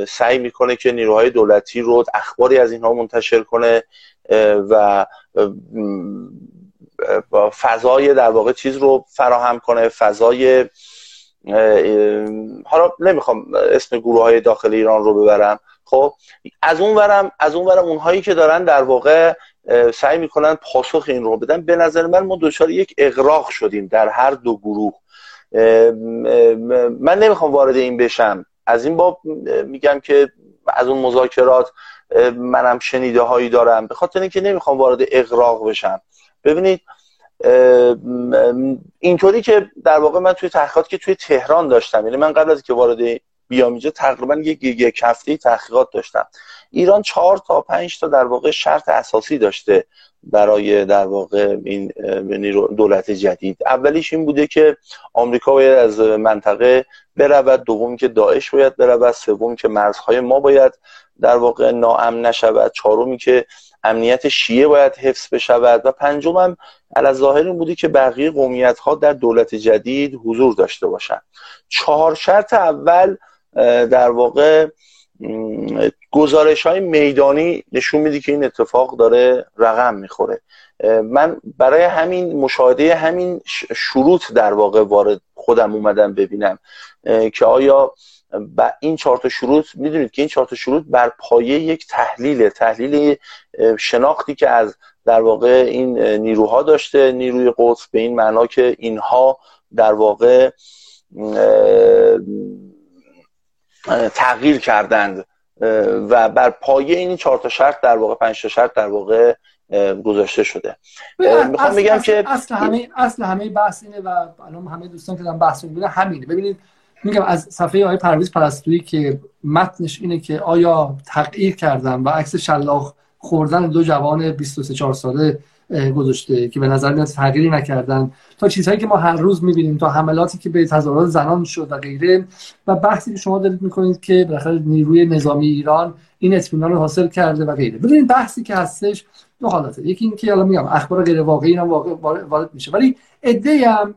S2: سعی می‌کنه که نیروهای دولتی رو اخباری از اینها منتشر کنه و فضای در واقع چیز رو فراهم کنه فضای حالا نمی‌خوام اسم گروه های داخل ایران رو ببرم. خب از اون ورم از اون ورم اونهایی که دارن در واقع سعی می‌کنن پاسخ این رو بدن. به نظر من ما دچار یک اغراق شدیم در هر دو گروه. من نمی‌خوام وارد این بشم. از این باب میگم که از اون مذاکرات منم شنیده هایی دارم. به خاطر اینکه نمی‌خوام وارد اغراق بشم. ببینید اینطوری که در واقع من توی تحقیقات که توی تهران داشتم یعنی من قبل از که وارد بیام اینجا تقریبا یک یک هفته تحقیقات داشتم. ایران چهار تا پنج تا در واقع شرط اساسی داشته برای در واقع این دولت جدید. اولیش این بوده که آمریکا باید از منطقه برود دوم که داعش باید برود سوم که مرزهای ما باید در واقع ناامن نشود چهارمی که امنیت شیعه باید حفظ بشود و پنجم هم ظاهر این بودی که بقیه قومیت ها در دولت جدید حضور داشته باشند چهار شرط اول در واقع گزارش های میدانی نشون میده که این اتفاق داره رقم می‌خوره. من برای همین مشاهده همین شروط در واقع وارد خودم اومدم ببینم. که آیا این چهار شروط می‌دونید که این چهار شروط بر پایه یک تحلیل تحلیل شناختی که از در واقع این نیروها داشته نیروی قدس به این معنا که اینها در واقع تغییر کردند و بر پایه این چهار تا شرط در واقع پنج تا شرط در واقع گذاشته شده.
S1: می‌خوام بگم که اصل همه اصل همه بحث اینه و الان همه دوستان که دارن بحث می‌کنن همینه. ببینید میگم از صفحه آقای پرویز پرستویی که متنش اینه که آیا تغییر کردن و عکس شلاق خوردن دو جوان 23 4 ساله گذاشته که به نظر میاد تغییری نکردن. تا چیزهایی که ما هر روز می‌بینیم تا حملاتی که به تظاهرات زنان شد و غیره. و بحثی که شما دارید می‌کنید که بالاخره نیروی نظامی ایران این اطمینان رو حاصل کرده و غیره. ببینید بحثی که هستش دو حالته. یکی اینکه الان میگم اخبار غیر واقعی اینا وارد میشه. ولی ایده هم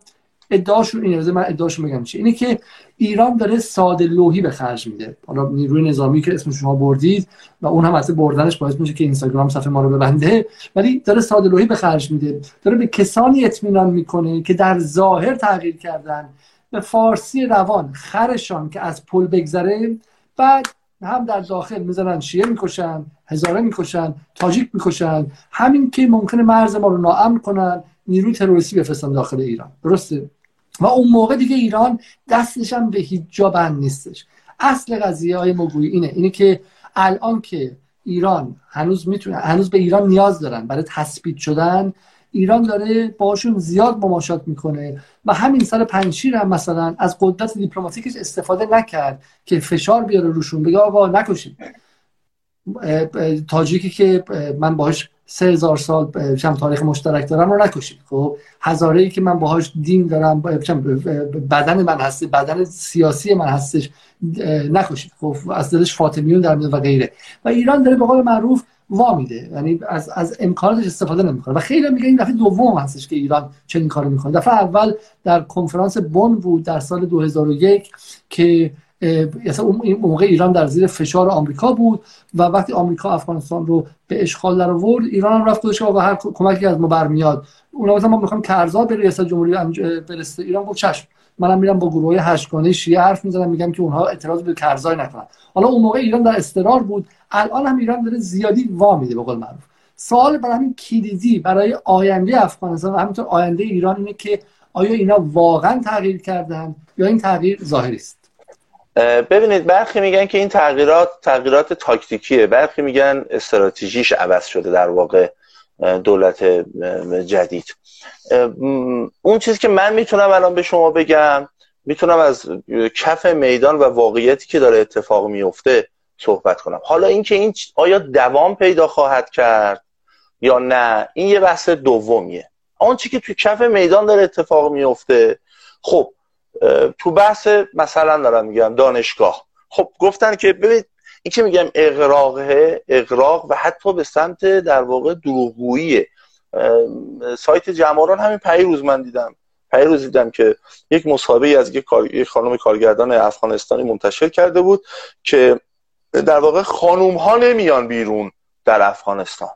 S1: ادعاشون اینه من ادعاشون بگم چی. اینه که ایران داره ساده لوحی به خرج میده. حالا نیروی نظامی که اسم شما بردید و اون هم اصلا بردنش باعث میشه که اینستاگرام صفحه ما رو ببنده ولی داره ساده لوحی به خرج میده. داره به کسانی اطمینان می‌کنه که در ظاهر تغییر کردن. به فارسی روان خرشان که از پل بگذره بعد هم در داخل می‌زنن شیعه می‌کشن هزاره می‌کشن تاجیک می‌کشن. همین که ممکنه مرز ما رو ناامن کنن نیروی تروریستی بفرستن داخل ایران. درسته؟ و اون موقع دیگه ایران دستش هم به هیچ جا بند نیستش. اصل قضیه های مگوی اینه. اینه که الان که ایران هنوز می‌تونه هنوز به ایران نیاز دارن برای تثبیت شدن ایران داره باشون زیاد مماشات می‌کنه و همین سر پنجشیر هم مثلا از قدرت دیپلماتیکش استفاده نکرد که فشار بیاره روشون بگه آقا نکشید. تاجیکی که من باهاش سه هزار سال چند تاریخ مشترک دارم رو نکشید. خب هزاره ای که من باهاش دین دارم بدن من هست بدن سیاسی من هستش نکشید. خب از دلش فاطمیون در و غیره. و ایران داره به قول معروف وا میده. یعنی از از امکاناتش استفاده نمی‌کنه. و خیلی میگه این دفعه دوم هستش که ایران چنین کارو می‌کنه. دفعه اول در کنفرانس بن بود در سال 2001 که اصلا اون موقع ایران در زیر فشار آمریکا بود و وقتی آمریکا افغانستان رو به اشغال در آورد ایران هم رفت گفتش آقا هر کمکی از ما برمیاد. اونا مثلا ما می‌خوایم کرزا به ریاست جمهوری برسه ایران گفت چشم. منم میرم با گروه هشتگانه شیعه حرف می‌زنم میگم که اونها اعتراض به کرزای نکنن. حالا اون موقع ایران در استقرار بود. الان هم ایران داره زیادی وا میده به قول معروف. سوال برای همین کلیدی برای آینده افغانستان و همینطور آینده ایران اینه که آیا اینا واقعا تغییر کردن یا این تغییر ظاهری است؟
S2: ببینید برخی میگن که این تغییرات تغییرات تاکتیکیه. برخی میگن استراتژیش عوض شده در واقع دولت جدید. اون چیزی که من می‌تونم الان به شما بگم می‌تونم از کف میدان و واقعیتی که داره اتفاق میفته صحبت کنم. حالا اینکه این آیا دوام پیدا خواهد کرد یا نه این یه بحث دومیه. آنچه که توی کف میدان داره اتفاق میفته خب تو بحث مثلا دارم میگم دانشگاه. خب گفتن که ببینید این که میگم اقراقه اقراق و حتی به سمت در واقع دروغگوییه سایت جماران همین پیروز من دیدم. پیروز دیدم که یک مصاحبه از یک, خانم کارگردان افغانستانی منتشر کرده بود که در واقع خانوم ها نمیان بیرون در افغانستان.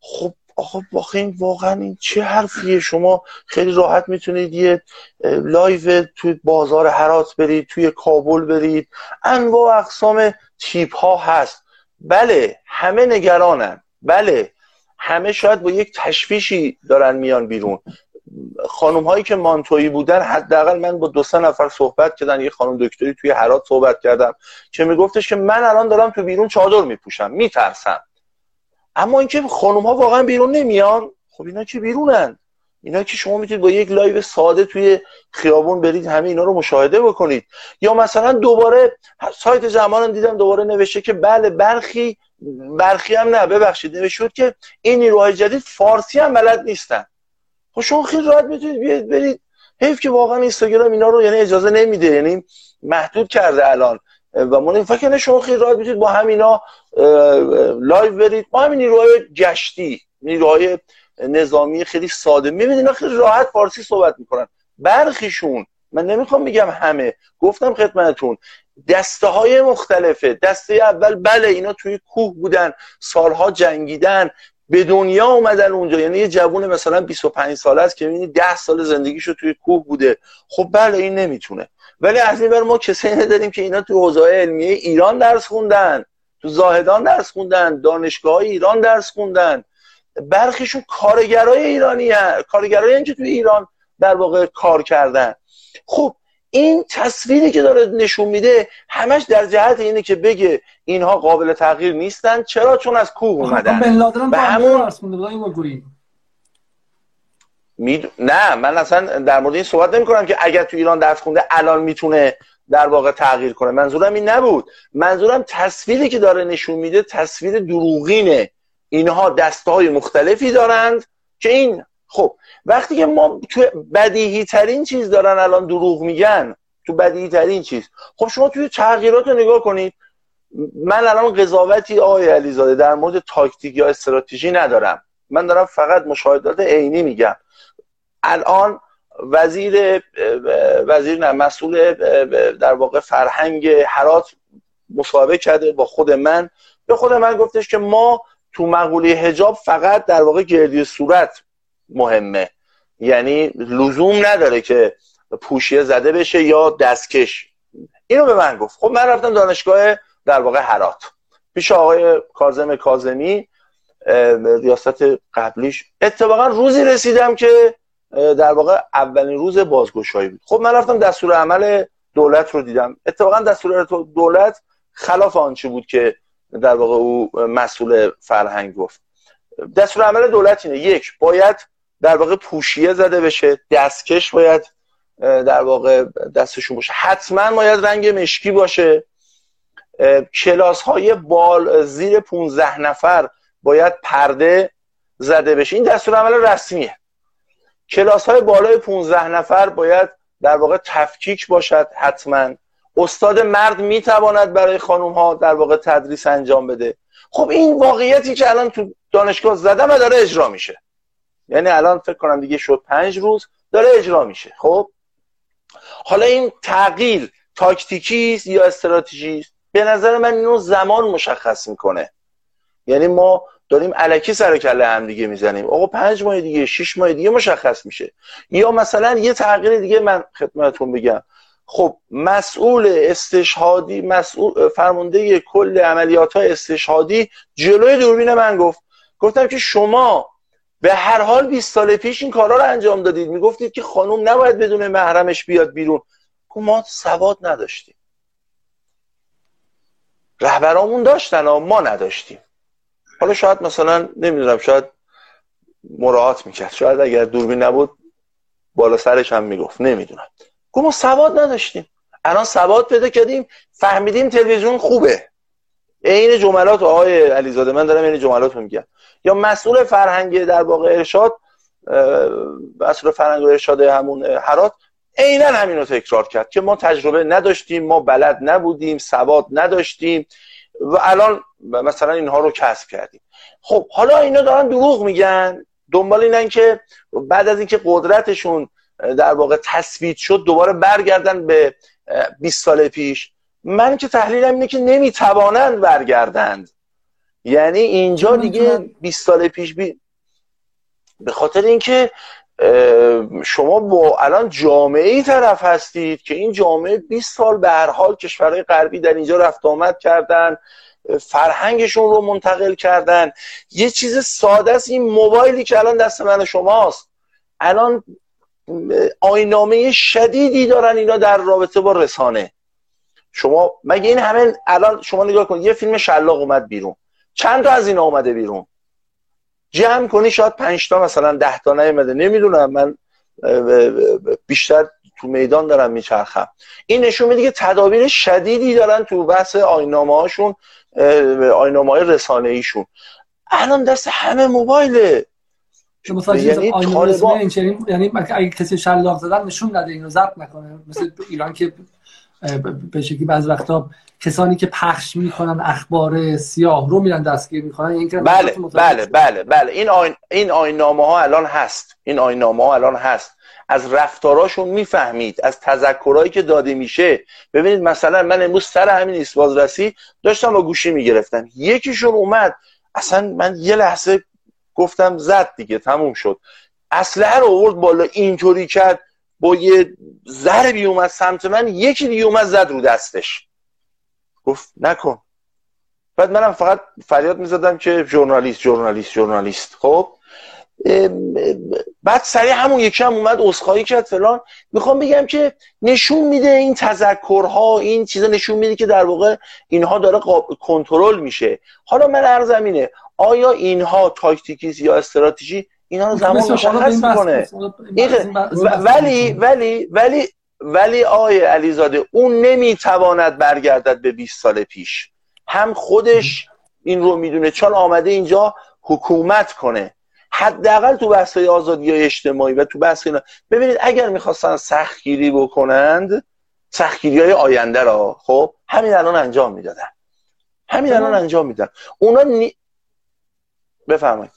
S2: خب آقا این واقعا این چه حرفیه؟ شما خیلی راحت می‌تونید یه live توی بازار هرات برید توی کابل برید. انواع اقسام تیپ ها هست. بله همه نگرانن. بله همه شاید با یک تشویشی دارن میان بیرون. خانم هایی که مانتویی بودن حداقل من با دو سه نفر صحبت کردن. یه خانم دکتری توی هرات صحبت کردم که میگفتش که من الان دارم تو بیرون چادر میپوشم. میترسم. اما اینکه خانم ها واقعا بیرون نمیان خب اینا که بیرونن. اینا که شما می‌تونید با یک live ساده توی خیابون برید همه اینا رو مشاهده بکنید. یا مثلا دوباره سایت زمان دیدم دوباره نوشته که بله برخی برخی هم نه. ببخشید نوشته که این نیروهای جدید فارسی هم بلد نیستن. خب شما خیلی راحت می‌تونید بیاید برید. حیف که واقعا اینستاگرام اینا رو یعنی اجازه نمیده یعنی محدود کرده الان. و من فکر شما خیلی راحت می‌تونید با همینا live برید. با همین نیروهای گشتی نیروهای نظامی خیلی ساده. می‌بینید خیلی راحت فارسی صحبت می‌کنن. برخیشون من نمی‌خوام بگم همه. گفتم خدمتتون دسته های مختلفه. دسته اول بله اینا توی کوه بودن سالها جنگیدن به دنیا اومدن اونجا. یعنی یه جوون مثلا 25 ساله است که می‌بینی 10 سال زندگیشو توی کوه بوده. خب بله این نمی‌تونه. ولی از این بر ما کسی نداریم که اینا تو حوزه علمیه ایران درس خوندن تو زاهدان درس خوندن دانشگاه ایران درس خوندن. برخیشون کارگرای ایرانی هن. کارگرای که توی ایران در واقع کار کردن. خب این تصویری که داره نشون میده همش در جهت اینه که بگه اینها قابل تغییر نیستن. چرا؟ چون از کوه اومدن.
S1: به همون
S2: مید... نه من اصلا در مورد این صحبت نمی کنم که اگر تو ایران درس خونده الان می‌تونه در واقع تغییر کنه. منظورم این نبود. منظورم تصویری که داره نشون میده تصویر دروغینه اینها دسته های مختلفی دارند که این خب وقتی که ما تو بدیهی ترین چیز دارن الان دروغ میگن تو بدیهی ترین چیز. خب شما توی تغییرات رو نگاه کنید. من الان قضاوتی آقای علیزاده در مورد تاکتیک یا استراتژی ندارم. من دارم فقط مشاهدات عینی میگم. الان وزیر وزیر نه مسئول در واقع فرهنگ حرات مصاحبه کرده با خود من. به خود من گفتش که ما تو مقوله هجاب فقط در واقع گردی صورت مهمه. یعنی لزوم نداره که پوشیه زده بشه یا دستکش. اینو به من گفت. خب من رفتم دانشگاه در واقع هرات پیش آقای کازم کازمی ریاست قبلیش. اتفاقا روزی رسیدم که در واقع اولین روز بازگشایی بود. خب من رفتم دستور عمل دولت رو دیدم. اتفاقا دستور دولت خلاف آنچه بود که در واقع او مسئول فرهنگ گفت. دستور عمل دولت اینه. یک باید در واقع پوشیه زده بشه دستکش باید در واقع دستشون باشه. حتما باید رنگ مشکی باشه. کلاس های بال زیر 15 نفر باید پرده زده بشه. این دستور عمل رسمیه. کلاس های بالای 15 نفر باید در واقع تفکیک باشد حتما. استاد مرد می‌تواند برای خانم ها در واقع تدریس انجام بده. خب این واقعیتی که الان تو دانشگاه زدم و داره اجرا میشه. یعنی الان فکر کنم دیگه شد پنج روز داره اجرا میشه. خب؟ حالا این تغییر تاکتیکی یا استراتژی به نظر من اینو زمان مشخص می‌کنه. یعنی ما داریم علکی سر کله هم دیگه می‌زنیم. آقا پنج ماه دیگه شش ماه دیگه مشخص میشه. یا مثلا یه تغییر دیگه من خدمتتون بگم خب مسئول استشهادی مسئول فرمانده کل عملیات های استشهادی جلوی دوربین من گفت. گفتم که شما به هر حال 20 سال پیش این کارا رو انجام دادید. می‌گفتید که خانوم نباید بدون محرمش بیاد بیرون. ما سواد نداشتیم. رهبرامون داشتن و ما نداشتیم. حالا شاید مثلا نمی‌دونم شاید مراعات می‌کرد. شاید اگر دوربین نبود بالا سرش هم می‌گفت. نمی‌دونم. گفت ما سواد نداشتیم. الان سواد پیدا کردیم. فهمیدیم تلویزیون خوبه. عین جملات آقای علیزاده من دارم این جملات رو میگم. یا مسئول فرهنگ در واقع ارشاد مسئول فرهنگ ارشاد همون حرات عینا همین رو تکرار کرد که ما تجربه نداشتیم ما بلد نبودیم سواد نداشتیم. و الان مثلا اینها رو کسب کردیم. خب حالا اینا دارن دروغ میگن. دنبال اینن که بعد از اینکه قدرتشون در واقع تثبیت شد دوباره برگردن به 20 سال پیش. من که تحلیلم اینه که نمی‌توانند برگردند. یعنی اینجا دیگه 20 سال پیش بی... به خاطر اینکه شما با الان جامعه ای طرف هستید که این جامعه 20 سال به هر حال کشورهای غربی در اینجا رفت آمد کردن فرهنگشون رو منتقل کردن. یه چیز ساده است این موبایلی که الان دست من شماست. الان آینامه شدیدی دارن اینا در رابطه با رسانه. شما مگه این همه الان شما نگاه کنید یه فیلم شلاق اومد بیرون. چند تا از اینا اومده بیرون؟ جمع کنی شاید پنج تا مثلا ده تا نیومده. نمی‌دونم من بیشتر تو میدان دارم میچرخم. این نشون میده که تدابیر شدیدی دارن تو بحث آینامه هاشون آینامه های رسانه ایشون الان دست همه موبایله.
S1: یعنی طالبان یعنی اگه کسی شلاق زدن نشون نده اینو ضبط نکنه. مثل ایران که به شکلی بعض وقتا کسانی که پخش می‌کنن اخبار سیاه رو میرن دستگیر می‌کنن این
S2: بله بله بله بله. این آین این آینامه ها الان هست. این آینامه ها الان هست. از رفتاراشون می‌فهمید. از تذکرهایی که داده میشه. ببینید مثلا من امروز سر همین ایست بازرسی داشتم با گوشی می‌گرفتم. یکیشون اومد. اصلا من یه لحظه گفتم زد دیگه تموم شد. اسلحه رو آورد بالا اینطوری کرد. با یه ضربی اومد سمت من یکی دیگه اومد زد رو دستش. گفت نکن. بعد منم فقط فریاد می‌زدم که ژورنالیست ژورنالیست ژورنالیست. خب؟ بعد سریع همون یکی هم اومد اسخایی کرد فلان. می‌خوام بگم که نشون میده این تذکرها این چیزا نشون میده که در واقع اینها داره کنترل میشه. حالا من عرض اینه آیا اینها تاکتیکی یا استراتژی؟ اینا رو زمان مشخص می‌کنه. ولی ولی ولی ولی آیه علیزاده اون نمی‌تواند برگردد به 20 سال پیش. هم خودش این رو می‌دونه. چون آمده اینجا حکومت کنه. حداقل تو بحث آزادی های اجتماعی و تو بحث اینا. ببینید اگر می‌خواستن سختگیری بکنند سختگیری های آینده را خب همین الان انجام می‌دادن. همین الان انجام میدن اونا نی... بفرمایید.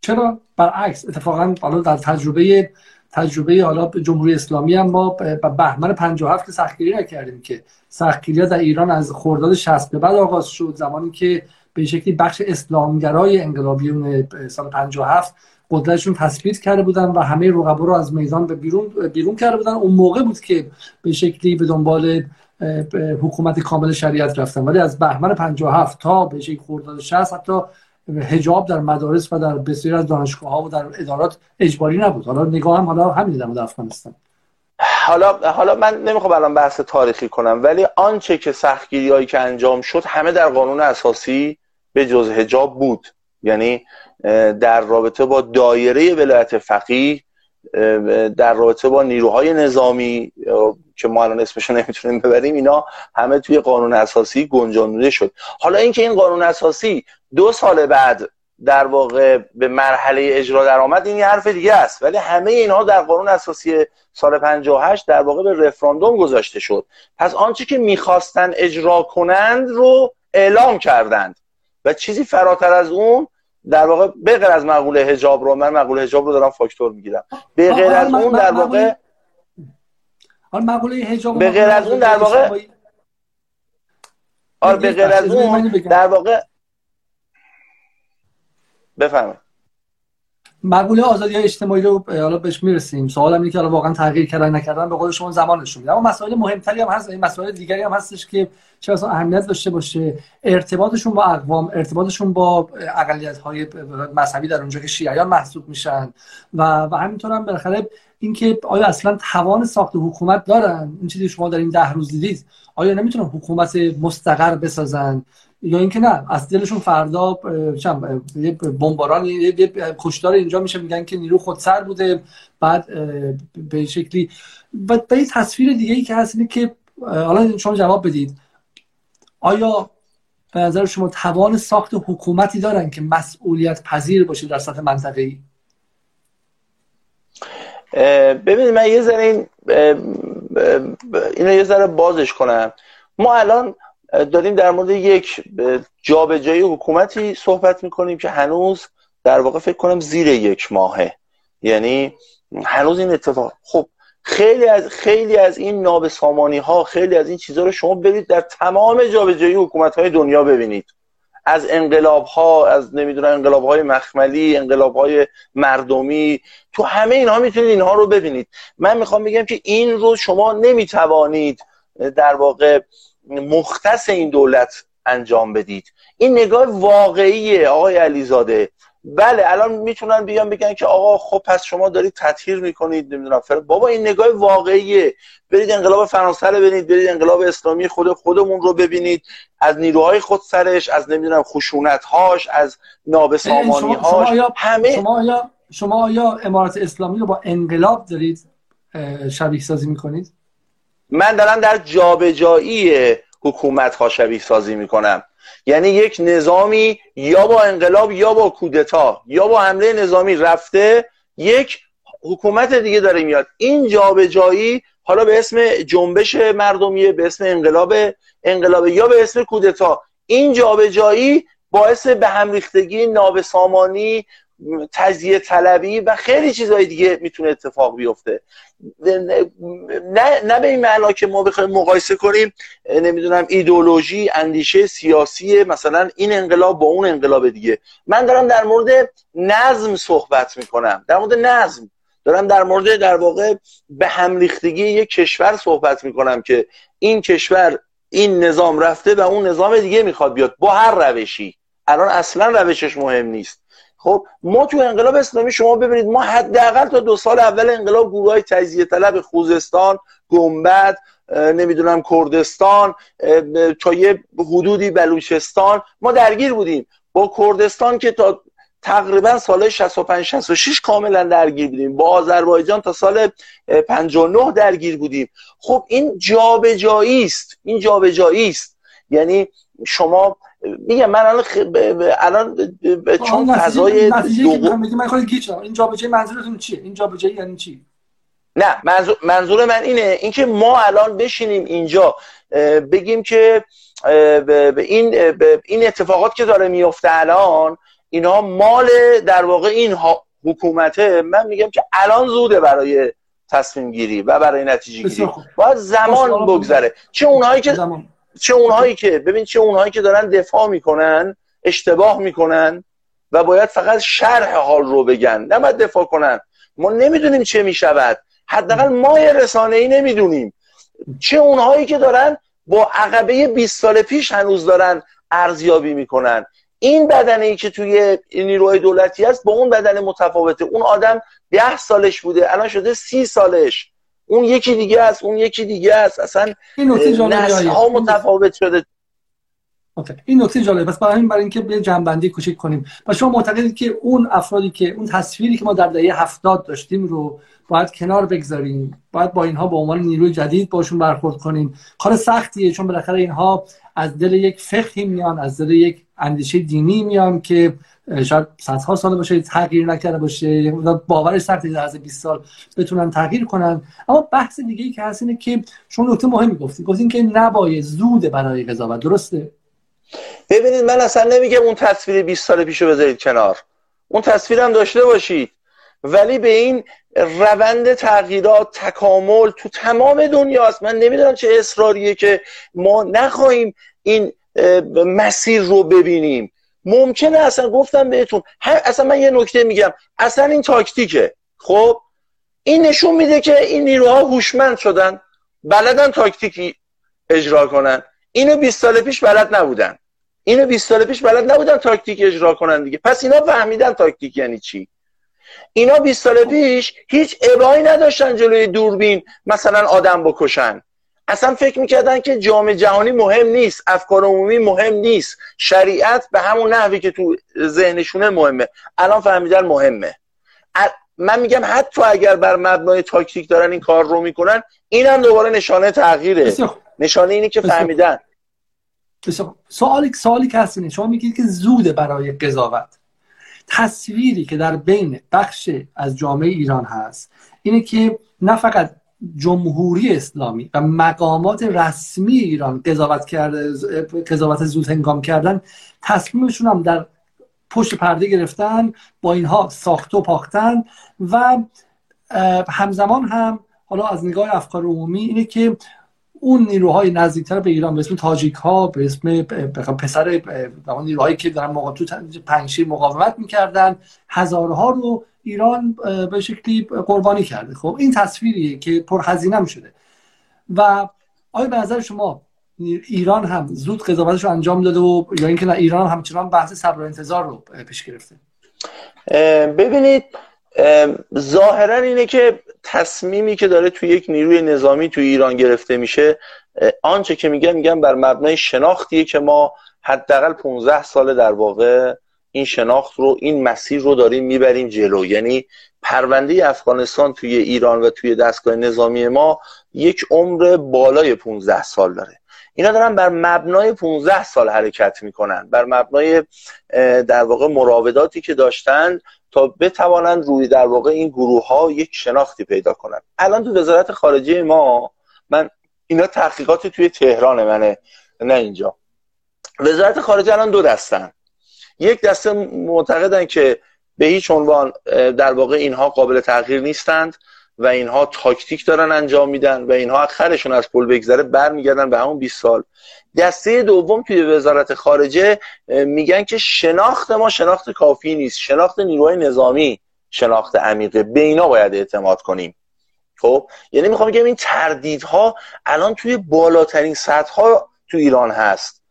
S1: چرا؟ برعکس اتفاقا حالا در تجربه تجربه حالا جمهوری اسلامی هم ما بهمن 57 که سختگیری نکردیم که سختگیری در ایران از خرداد 60 به بعد آغاز شد زمانی که به شکلی بخش اسلامگرای انقلابیون سال 57 قدرتشون تثبیت کرده بودن و همه رقبا رو از میدان به بیرون بیرون کرده بودن. اون موقع بود که به شکلی به دنبال حکومت کامل شریعت رفتن. ولی از بهمن 57 تا به شکلی خرداد 60 حتی هجاب در مدارس و در بسیاری از دانشگاه ها و در ادارات اجباری نبود. حالا نگاه هم حالا همین در افغانستان.
S2: حالا حالا من نمی‌خوام الان بحث تاریخی کنم ولی آنچه که سختگیری هایی که انجام شد همه در قانون اساسی به جز هجاب بود. یعنی در رابطه با دایره ولایت فقیه در رابطه با نیروهای نظامی که ما الان اسمش نمی‌تونیم ببریم اینا همه توی قانون اساسی گنجانده شد. حالا اینکه این قانون اساسی دو سال بعد در واقع به مرحله اجرا درآمد این یه حرف دیگه است. ولی همه اینها در قانون اساسی سال 58 در واقع به رفراندوم گذاشته شد. پس آنچه که می‌خواستن اجرا کنند رو اعلام کردند. و چیزی فراتر از اون در واقع به غیر از مقوله حجاب رو من مقوله حجاب رو دارم فاکتور می‌گیرم. به غیر از اون در واقع
S1: حالا مقوله حجاب
S2: به غیر از اون در واقع آره به غیر از اون در واقع بفهمید
S1: مقوله آزادی اجتماعی رو حالا بهش می‌رسیم. سوال اینه که حالا واقعا تغییر کردن نکردن به قول شما زمانشون. اما مسائل مهمتری هم هست این مسائل دیگری هم هستش که چه اصلا اهمیت داشته باشه. ارتباطشون با اقوام ارتباطشون با اقلیت های مذهبی در اونجا که شیعیان محسوب میشن و و همینطور هم بالاخره اینکه آیا اصلا توان ساخت حکومت دارن؟ این چیزی شما در این ده روز دیدید آیا نمی‌تونن حکومت مستقر بسازن؟ یا اینکه نه از دلشون فردا یه بمباران یه اینجا میشه میگن که نیرو خودسر بوده بعد به شکلی. و به یه تصویر دیگه ای که هست اینه که حالا شما جواب بدید. آیا به نظر شما توان ساخت حکومتی دارن که مسئولیت پذیر باشه در سطح منطقه ای
S2: ببینید من یه ذره این اینو یه ذره بازش کنم. ما الان داریم در مورد یک جابجایی حکومتی صحبت می‌کنیم که هنوز در واقع فکر کنم زیر یک ماهه. یعنی هنوز این اتفاق خب خیلی از خیلی از این نابسامانی ها خیلی از این چیزها رو شما برید در تمام جابجایی حکومت های دنیا ببینید. از انقلاب ها از نمی‌دونم انقلاب های مخملی انقلاب های مردمی تو همه اینها می‌تونید اینها رو ببینید. من می‌خوام بگم که این رو شما نمی‌توانید در واقع مختص این دولت انجام بدید. این نگاه واقعیه آقای علیزاده. بله الان می‌تونن بیان بگن که آقا خب پس شما دارید تطهیر می‌کنید نمی‌دونم بابا این نگاه واقعیه. برید انقلاب فرانسه رو ببینید برید انقلاب اسلامی خود خودمون رو ببینید. از نیروهای خود سرش از نمی‌دونم خشونت هاش از نابسامانی هاش همه
S1: شما آیا شما آیا امارات اسلامی رو با انقلاب دارید شبیه سازی می‌کنید؟
S2: من دارم در جابجایی حکومت ها شبیه سازی می‌کنم. یعنی یک نظامی یا با انقلاب یا با کودتا یا با حمله نظامی رفته یک حکومت دیگه داره میاد. این جابجایی حالا به اسم جنبش مردمیه به اسم انقلاب انقلاب یا به اسم کودتا این جابجایی باعث به هم ریختگی نابسامانی تجزیه طلبی و خیلی چیزهای دیگه می‌تونه اتفاق بیفته. نه, نه به این معنا که ما بخوایم مقایسه کنیم نمی‌دونم ایدولوژی اندیشه سیاسی مثلا این انقلاب با اون انقلاب دیگه. من دارم در مورد نظم صحبت می‌کنم. در مورد نظم. دارم در مورد در واقع به هم ریختگی یک کشور صحبت می‌کنم که این کشور این نظام رفته و اون نظام دیگه می‌خواد بیاد با هر روشی. الان اصلا روشش مهم نیست. خب ما تو انقلاب اسلامی شما ببینید ما حداقل تا دو سال اول انقلاب گروه های تجزیه طلب خوزستان گنبد نمی‌دونم کردستان تا یه حدودی بلوچستان ما درگیر بودیم. با کردستان که تا تقریبا سال 65 66 کاملا درگیر بودیم. با آذربایجان تا سال 59 درگیر بودیم. خب این جابجایی است این جابجایی است یعنی شما میگم من الان خ... الان چون فضای
S1: من خود گیج این جابجایی منظورتون چیه؟ این جابجایی یعنی چی؟
S2: نه منظور, منظور من اینه اینکه ما الان بشینیم اینجا بگیم که به این به این اتفاقات که داره میفته الان اینا مال در واقع این حکومته. من میگم که الان زوده برای تصمیم گیری و برای نتیجه گیری باید زمان بگذره. چه اونهایی که چه اونهایی که ببین چه اونهایی که دارن دفاع می‌کنن اشتباه می‌کنن و باید فقط شرح حال رو بگن. نباید دفاع کنن. ما نمی‌دونیم چه می‌شود. حداقل ما رسانه ای نمی‌دونیم. چه اونهایی که دارن با عقبه 20 سال پیش هنوز دارن ارزیابی می‌کنن. این بدنه ای که توی نیروهای دولتی هست با اون بدن متفاوته. اون آدم ده سالش بوده الان شده سی سالش. اون یکی دیگه است اون یکی دیگه است. اصلا نسل ها متفاوت شده.
S1: این نکته جالبه. بس برای برای اینکه به جنبندی کوچیک کنیم. و شما معتقدید که اون افرادی که اون تصویری که ما در دهه هفتاد داشتیم رو باید کنار بگذاریم. باید با اینها به عنوان نیروی جدید باشون برخورد کنیم. کار سختیه چون بالاخره اینها از دل یک فقهی میان از دل یک اندیشه دینی میان که شاید صدها سال باشه تغییر نکرده باشه باورش سختی در از 20 سال بتونن تغییر کنن. اما بحث دیگه ای که هست اینه که شما نکته مهمی گفتید گفتین که نباید زود برای قضاوت درسته؟
S2: ببینید من اصلا نمیگم اون تصویر 20 سال پیشو بذارید کنار. اون تصویرم داشته باشید. ولی به این روند تغییرات تکامل تو تمام دنیاست. من نمی‌دونم چه اصراریه که ما نخواهیم این مسیر رو ببینیم. ممکنه اصلا گفتم بهتون اصلا من یه نکته میگم اصلا این تاکتیکه. خب؟ این نشون میده که این نیروها هوشمند شدن بلدن تاکتیکی اجرا کنن. اینو 20 سال پیش بلد نبودن. اینو 20 سال پیش بلد نبودن تاکتیک اجرا کنن دیگه. پس اینا فهمیدن تاکتیک یعنی چی؟ اینا 20 سال پیش هیچ ابایی نداشتن جلوی دوربین مثلا آدم بکشن. اصلا فکر می‌کردن که جام جهانی مهم نیست افکار عمومی مهم نیست. شریعت به همون نحوی که تو ذهنشونه مهمه. الان فهمیدن مهمه. من میگم حتی اگر بر مبنای تاکتیک دارن این کار رو می‌کنن این هم دوباره نشانه تغییره. نشانه اینی که فهمیدن.
S1: سوالی سوالی که هست شما میگید که زوده برای قضاوت. تصویری که در بین بخش از جامعه ایران هست اینه که نه فقط جمهوری اسلامی و مقامات رسمی ایران قضاوت کرده قضاوت زود هنگام کردن تصمیمشون هم در پشت پرده گرفتن با اینها ساخت و پاختن و همزمان هم حالا از نگاه افکار عمومی اینه که اون نیروهای نزدیکتر به ایران به اسم تاجیک ها به اسم پسر نیروهایی که دارن تو پنجشیر مقاومت می‌کردن هزارها رو ایران به شکلی قربانی کرده. خب این تصویریه که پرهزینه شده. و آیا به نظر شما ایران هم زود قضاوتش رو انجام داده و یا اینکه نه ایران هم همچنان بحث صبر و انتظار رو پیش گرفته؟
S2: ببینید ظاهرا اینه که تصمیمی که داره توی یک نیروی نظامی توی ایران گرفته میشه آنچه که میگن میگن بر مبنای شناختیه که ما حداقل 15 سال در واقع این شناخت رو این مسیر رو داریم می‌بریم جلو. یعنی پرونده افغانستان توی ایران و توی دستگاه نظامی ما یک عمر بالای 15 سال داره. اینا دارن بر مبنای 15 سال حرکت می‌کنن. بر مبنای در واقع مراوداتی که داشتن تا بتوانند روی در واقع این گروه ها یک شناختی پیدا کنن. الان تو وزارت خارجه ما من اینا تحقیقات توی تهران منه نه اینجا. وزارت خارجه الان دو دستن. یک دسته معتقدن که به هیچ عنوان در واقع اینها قابل تغییر نیستند و اینها تاکتیک دارن انجام میدن و اینها خرشون از پل بگذره برمیگردن به همون 20 سال. دسته دوم توی وزارت خارجه میگن که شناخت ما شناخت کافی نیست شناخت نیروهای نظامی شناخت عمیقه. به اینا باید اعتماد کنیم. خب یعنی می‌خوام بگم این تردیدها الان توی بالاترین سطح ها تو ایران هست.